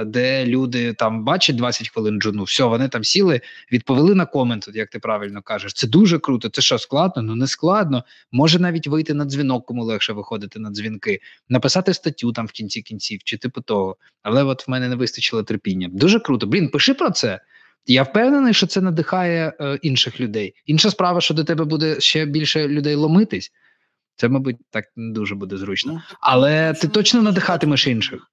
Speaker 1: де люди там бачать 20 хвилин джуну, все, вони там сіли, відповіли на комент, як ти правильно кажеш. Це дуже круто. Це що, складно? Ну не складно. Може навіть вийти на дзвінок, кому легше виходити на дзвінки, написати статтю там в кінці кінців, чи типу того. Але от в мене не вистачило терпіння. Дуже круто. Блін, пиши про це. Я впевнений, що це надихає е, інших людей. Інша справа, що до тебе буде ще більше людей ломитись. Це, мабуть, так не дуже буде зручно.
Speaker 3: Ну,
Speaker 1: Але ти точно надихатимеш інших.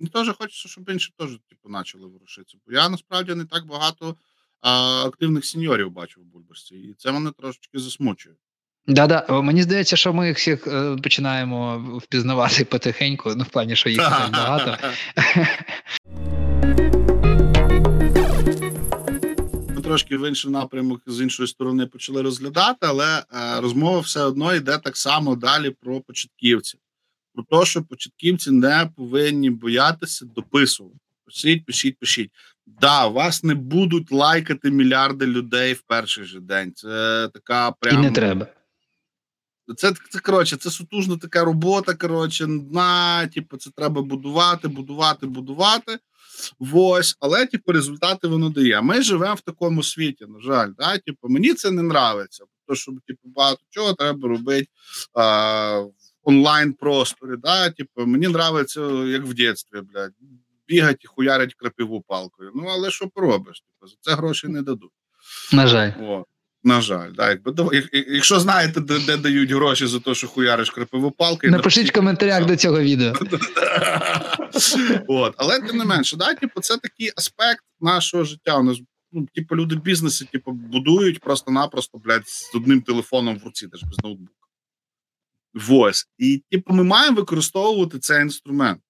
Speaker 3: Мені теж хочеться, щоб інші теж типу, почали ворушитися. Бо я насправді не так багато а, активних сеньорів бачу в Бульбашці, і це мене трошечки засмучує.
Speaker 1: Да-да, мені здається, що ми їх всіх е, починаємо впізнавати потихеньку, ну в плані, що їх так багато.
Speaker 3: Ми трошки в інший напрямок з іншої сторони почали розглядати, але е, розмова все одно йде так само далі про початківців. Про те, що початківці не повинні боятися дописувати. Пишіть, пишіть, пишіть. Да, вас не будуть лайкати мільярди людей в перший же день. Це така прям...
Speaker 1: І не треба.
Speaker 3: Це це коротше, це сутужна така робота. Коротше, на типу, це треба будувати, будувати, будувати. Ось, але типу, результати воно дає. Ми живемо в такому світі. На жаль, да? типу, мені це не нравиться. То що типу, багато чого треба робити а, в онлайн просторі. Да? Типу, мені нравиться, як в дитинстві, блядь, бігати і хуярять крапиву палкою. Ну але що поробиш? Типу, за це гроші не дадуть.
Speaker 1: На жаль.
Speaker 3: О. На жаль, да, якби якщо знаєте, де, де дають гроші за те, що хуяриш крапиву палки,
Speaker 1: напишіть в коментарях до цього відео.
Speaker 3: От, але тим не менше, да, типу, це такий аспект нашого життя. У нас ну, типу, люди в бізнесі, типу, будують просто-напросто блядь, з одним телефоном в руці, теж без ноутбука. Ось. І типу, ми маємо використовувати цей інструмент.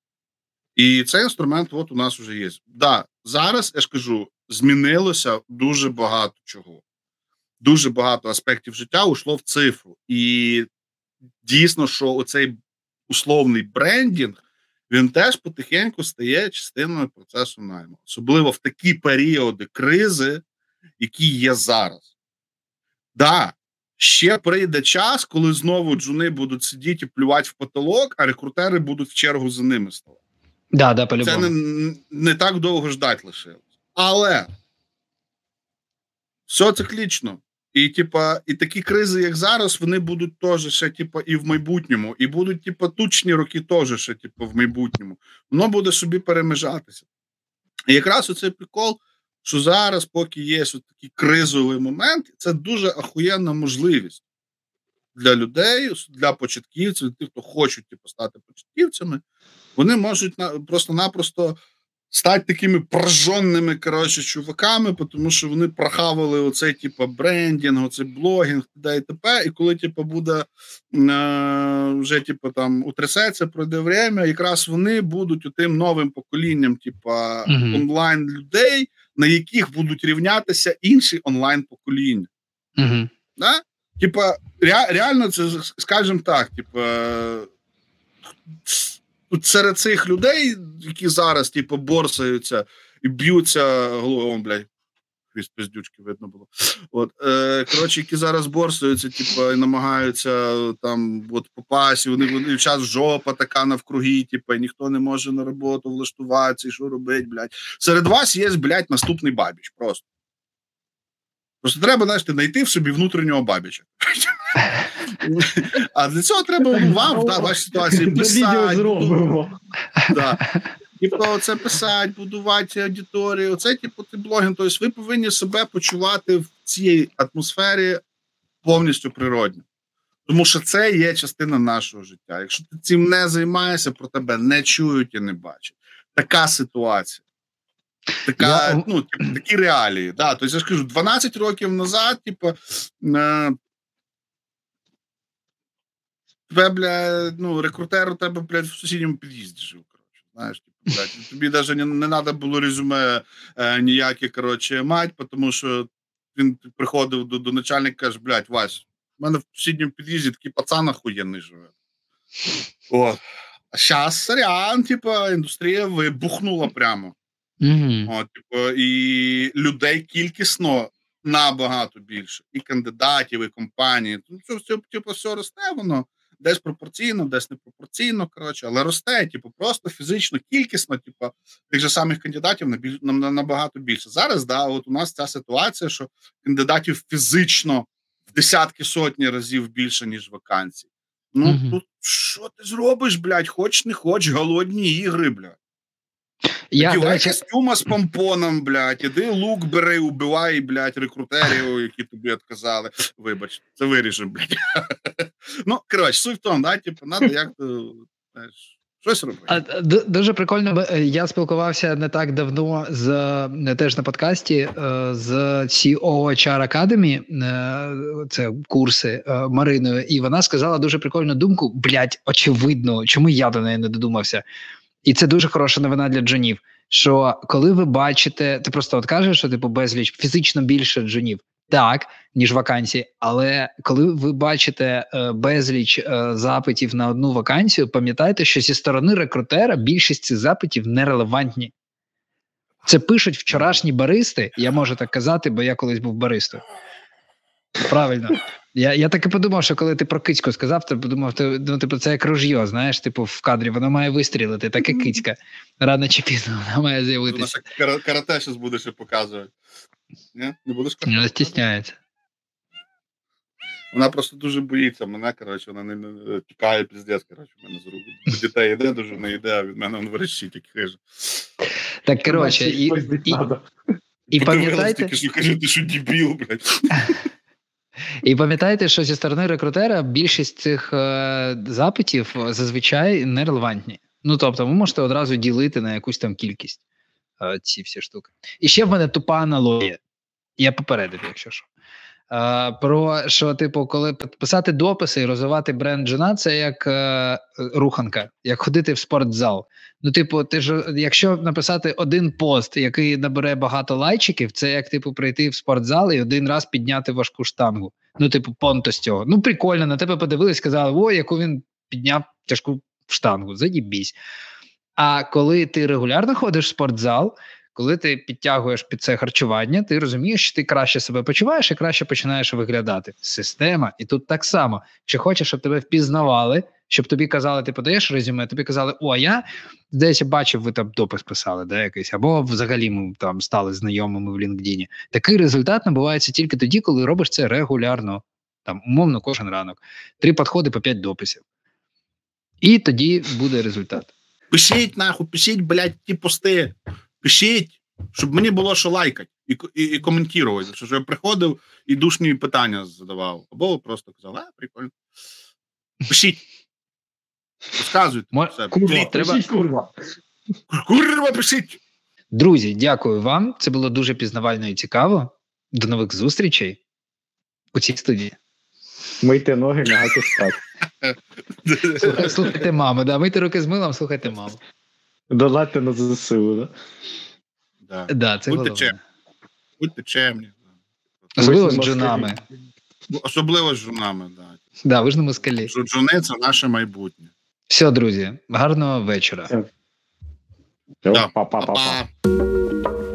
Speaker 3: І цей інструмент от у нас вже є. Да, зараз я ж кажу, змінилося дуже багато чого дуже багато аспектів життя ушло в цифру, і дійсно, що оцей условний брендінг він теж потихеньку стає частиною процесу найму, особливо в такі періоди кризи, які є зараз. Да, ще прийде час, коли знову джуни будуть сидіти і плювати в потолок, а рекрутери будуть в чергу за ними ставати.
Speaker 1: Да, да,
Speaker 3: Це не, не так довго ждать лишилось. Але все циклічно. І, типа, і такі кризи, як зараз, вони будуть теж ще, типа, і в майбутньому, і будуть, типа, тучні роки теж ще, типа, в майбутньому. Воно буде собі перемежатися. І якраз оцей прикол, що зараз, поки є такий кризовий момент, це дуже ахуєнна можливість для людей, для початківців, для тих, хто хочуть типу, стати початківцями, вони можуть просто-напросто стати такими прожженними коротше, чуваками, тому що вони прохавали оцей типу, брендінг, оцей блогінг, т.д. і т.п. І коли типу, буде е, вже типу, там утрясеться, пройде время, якраз вони будуть тим новим поколінням, типу, mm онлайн людей, на яких будуть рівнятися інші онлайн покоління.
Speaker 1: Угу.
Speaker 3: Да? Типа, ре, реально, це скажімо так, типа серед цих людей, які зараз, типу, борсаються і б'ються головом, блядь, хвіст пиздючки видно було. От, е, Коротше, які зараз борсуються, типу, і намагаються там от попасти, вони вони час жопа така навкруги, типу, і ніхто не може на роботу влаштуватися, і що робить, блядь. Серед вас є, блядь, наступний бабіч. Просто. Просто треба, знаєш, знайти в собі внутрішнього бабіча. А для цього треба ну, вам в вашій ситуації писати. Типу, це писати, будувати аудиторію. Оце, типу, ти блогінг. Тобто ви повинні себе почувати в цій атмосфері повністю природньо. Тому що це є частина нашого життя. Якщо ти цим не займаєшся, про тебе не чують і не бачать. Така ситуація. Така, я... ну, типу, такі реалії. Да, Тобто я ж кажу, 12 років назад, типу, е, тебе, бля, ну, рекрутер у тебе, блядь, в сусідньому під'їзді жив. Коротше, знаєш, блядь, тобі навіть не, не треба було резюме е, ніяке, коротше, мать, тому що він приходив до до начальника каже, блядь, Вась, в мене в сусідньому під'їзді такий пацан охуєнний живе. О. А зараз, сорян, типу, індустрія вибухнула прямо.
Speaker 1: Mm-hmm.
Speaker 3: О, типу, і людей кількісно набагато більше, і кандидатів, і компаній. Ну, це все, типу, все росте, воно десь пропорційно, десь непропорційно. Коротше, але росте, типу, просто фізично, кількісно, типу, тих же самих кандидатів на набагато більше. Зараз да, от у нас ця ситуація, що кандидатів фізично в десятки сотні разів більше, ніж вакансій. Ну mm-hmm. тут що ти зробиш, блядь, хоч не хоч, голодні ігри, блядь. Я, Одівай речі... костюма з помпоном, блядь, іди лук бери, убивай, блядь, рекрутерів, які тобі відказали. Вибач, це виріжемо, блядь. Ну, коротше, суть в тому, да, типу, надо як то, знаєш, Щось роби.
Speaker 1: А, дуже прикольно. е, Я спілкувався не так давно з е, теж на подкасті е, з CEO HR Academy, це курси Мариною, і вона сказала дуже прикольну думку. Блять, очевидно, чому я до неї не додумався. І це дуже хороша новина для джунів. Що коли ви бачите, ти просто от кажеш, що типу безліч фізично більше джунів, так ніж вакансій, але коли ви бачите е, безліч е, запитів на одну вакансію, пам'ятайте, що зі сторони рекрутера більшість цих запитів нерелевантні. Це пишуть вчорашні баристи. Я можу так казати, бо я колись був баристою. Правильно. Я, я так і подумав, що коли ти про кицьку сказав, то подумав, ти, ну, типу, це як ружьо, знаєш, типу, в кадрі воно має вистрілити, так і кицька. Рано чи пізно вона має
Speaker 3: Вона
Speaker 1: з'явитися.
Speaker 3: ще кара- карате зараз буде ще показувати. Не будеш
Speaker 1: Не
Speaker 3: карате?
Speaker 1: стісняється.
Speaker 3: Вона просто дуже боїться мене, коротше, вона не, не тікає піздець, коротше, в мене з рук. До дітей йде, дуже не йде, а від мене він верещить, як хиже.
Speaker 1: Так, коротше, і, і, і пам'ятайте.
Speaker 3: Тільки що кажу, ти що дебіл, блядь.
Speaker 1: І пам'ятайте, що зі сторони рекрутера більшість цих е, запитів зазвичай нерелевантні. Ну тобто, ви можете одразу ділити на якусь там кількість е, ці всі штуки. І ще в мене тупа аналогія. Я попередив, якщо що. Е, про що, типу, коли писати дописи і розвивати бренд Джина, це як е, руханка, як ходити в спортзал. Ну, типу, ти ж, якщо написати один пост, який набере багато лайчиків, це як типу прийти в спортзал і один раз підняти важку штангу. Ну, типу, понто з цього. Ну, прикольно, на тебе подивились, сказали, о, яку він підняв тяжку штангу, заїбісь. А коли ти регулярно ходиш в спортзал, коли ти підтягуєш під це харчування, ти розумієш, що ти краще себе почуваєш і краще починаєш виглядати. Система, і тут так само. Чи хочеш, щоб тебе впізнавали, щоб тобі казали, ти подаєш резюме, тобі казали, о, я десь бачив, ви там допис писали, да, якийсь, або взагалі ми там стали знайомими в LinkedIn. Такий результат набувається тільки тоді, коли робиш це регулярно, там, умовно, кожен ранок. Три підходи по п'ять дописів. І тоді буде результат.
Speaker 3: Пишіть нахуй, пишіть, блядь, ті пости. Пишіть, щоб мені було що лайкати і, і, і коментувати. Щоб я приходив і душні питання задавав. Або просто казав, а, прикольно. Пишіть. Розказуйте.
Speaker 1: Мо-
Speaker 3: все.
Speaker 2: Курва,
Speaker 1: треба-
Speaker 2: пишіть, курва.
Speaker 3: Курва, пишіть.
Speaker 1: Друзі, дякую вам. Це було дуже пізнавально і цікаво. До нових зустрічей у цій студії.
Speaker 2: Мийте ноги, лягайте спати.
Speaker 1: Слухайте, слухайте маму, да, мийте руки з милом, слухайте маму.
Speaker 2: Донатьте на ЗСУ, да?
Speaker 3: Да.
Speaker 1: Да, це
Speaker 3: Будьте
Speaker 1: головне.
Speaker 3: чемні. Будьте чемні.
Speaker 1: Особливо з джунами.
Speaker 3: Ну, Особливо з жунами, да.
Speaker 1: Да, ви ж не москалі.
Speaker 3: Жу- Жуни це наше майбутнє.
Speaker 1: Все, друзі, гарного вечора.
Speaker 2: Все.
Speaker 3: Да.
Speaker 2: Па-па-па-па.
Speaker 3: Па-па.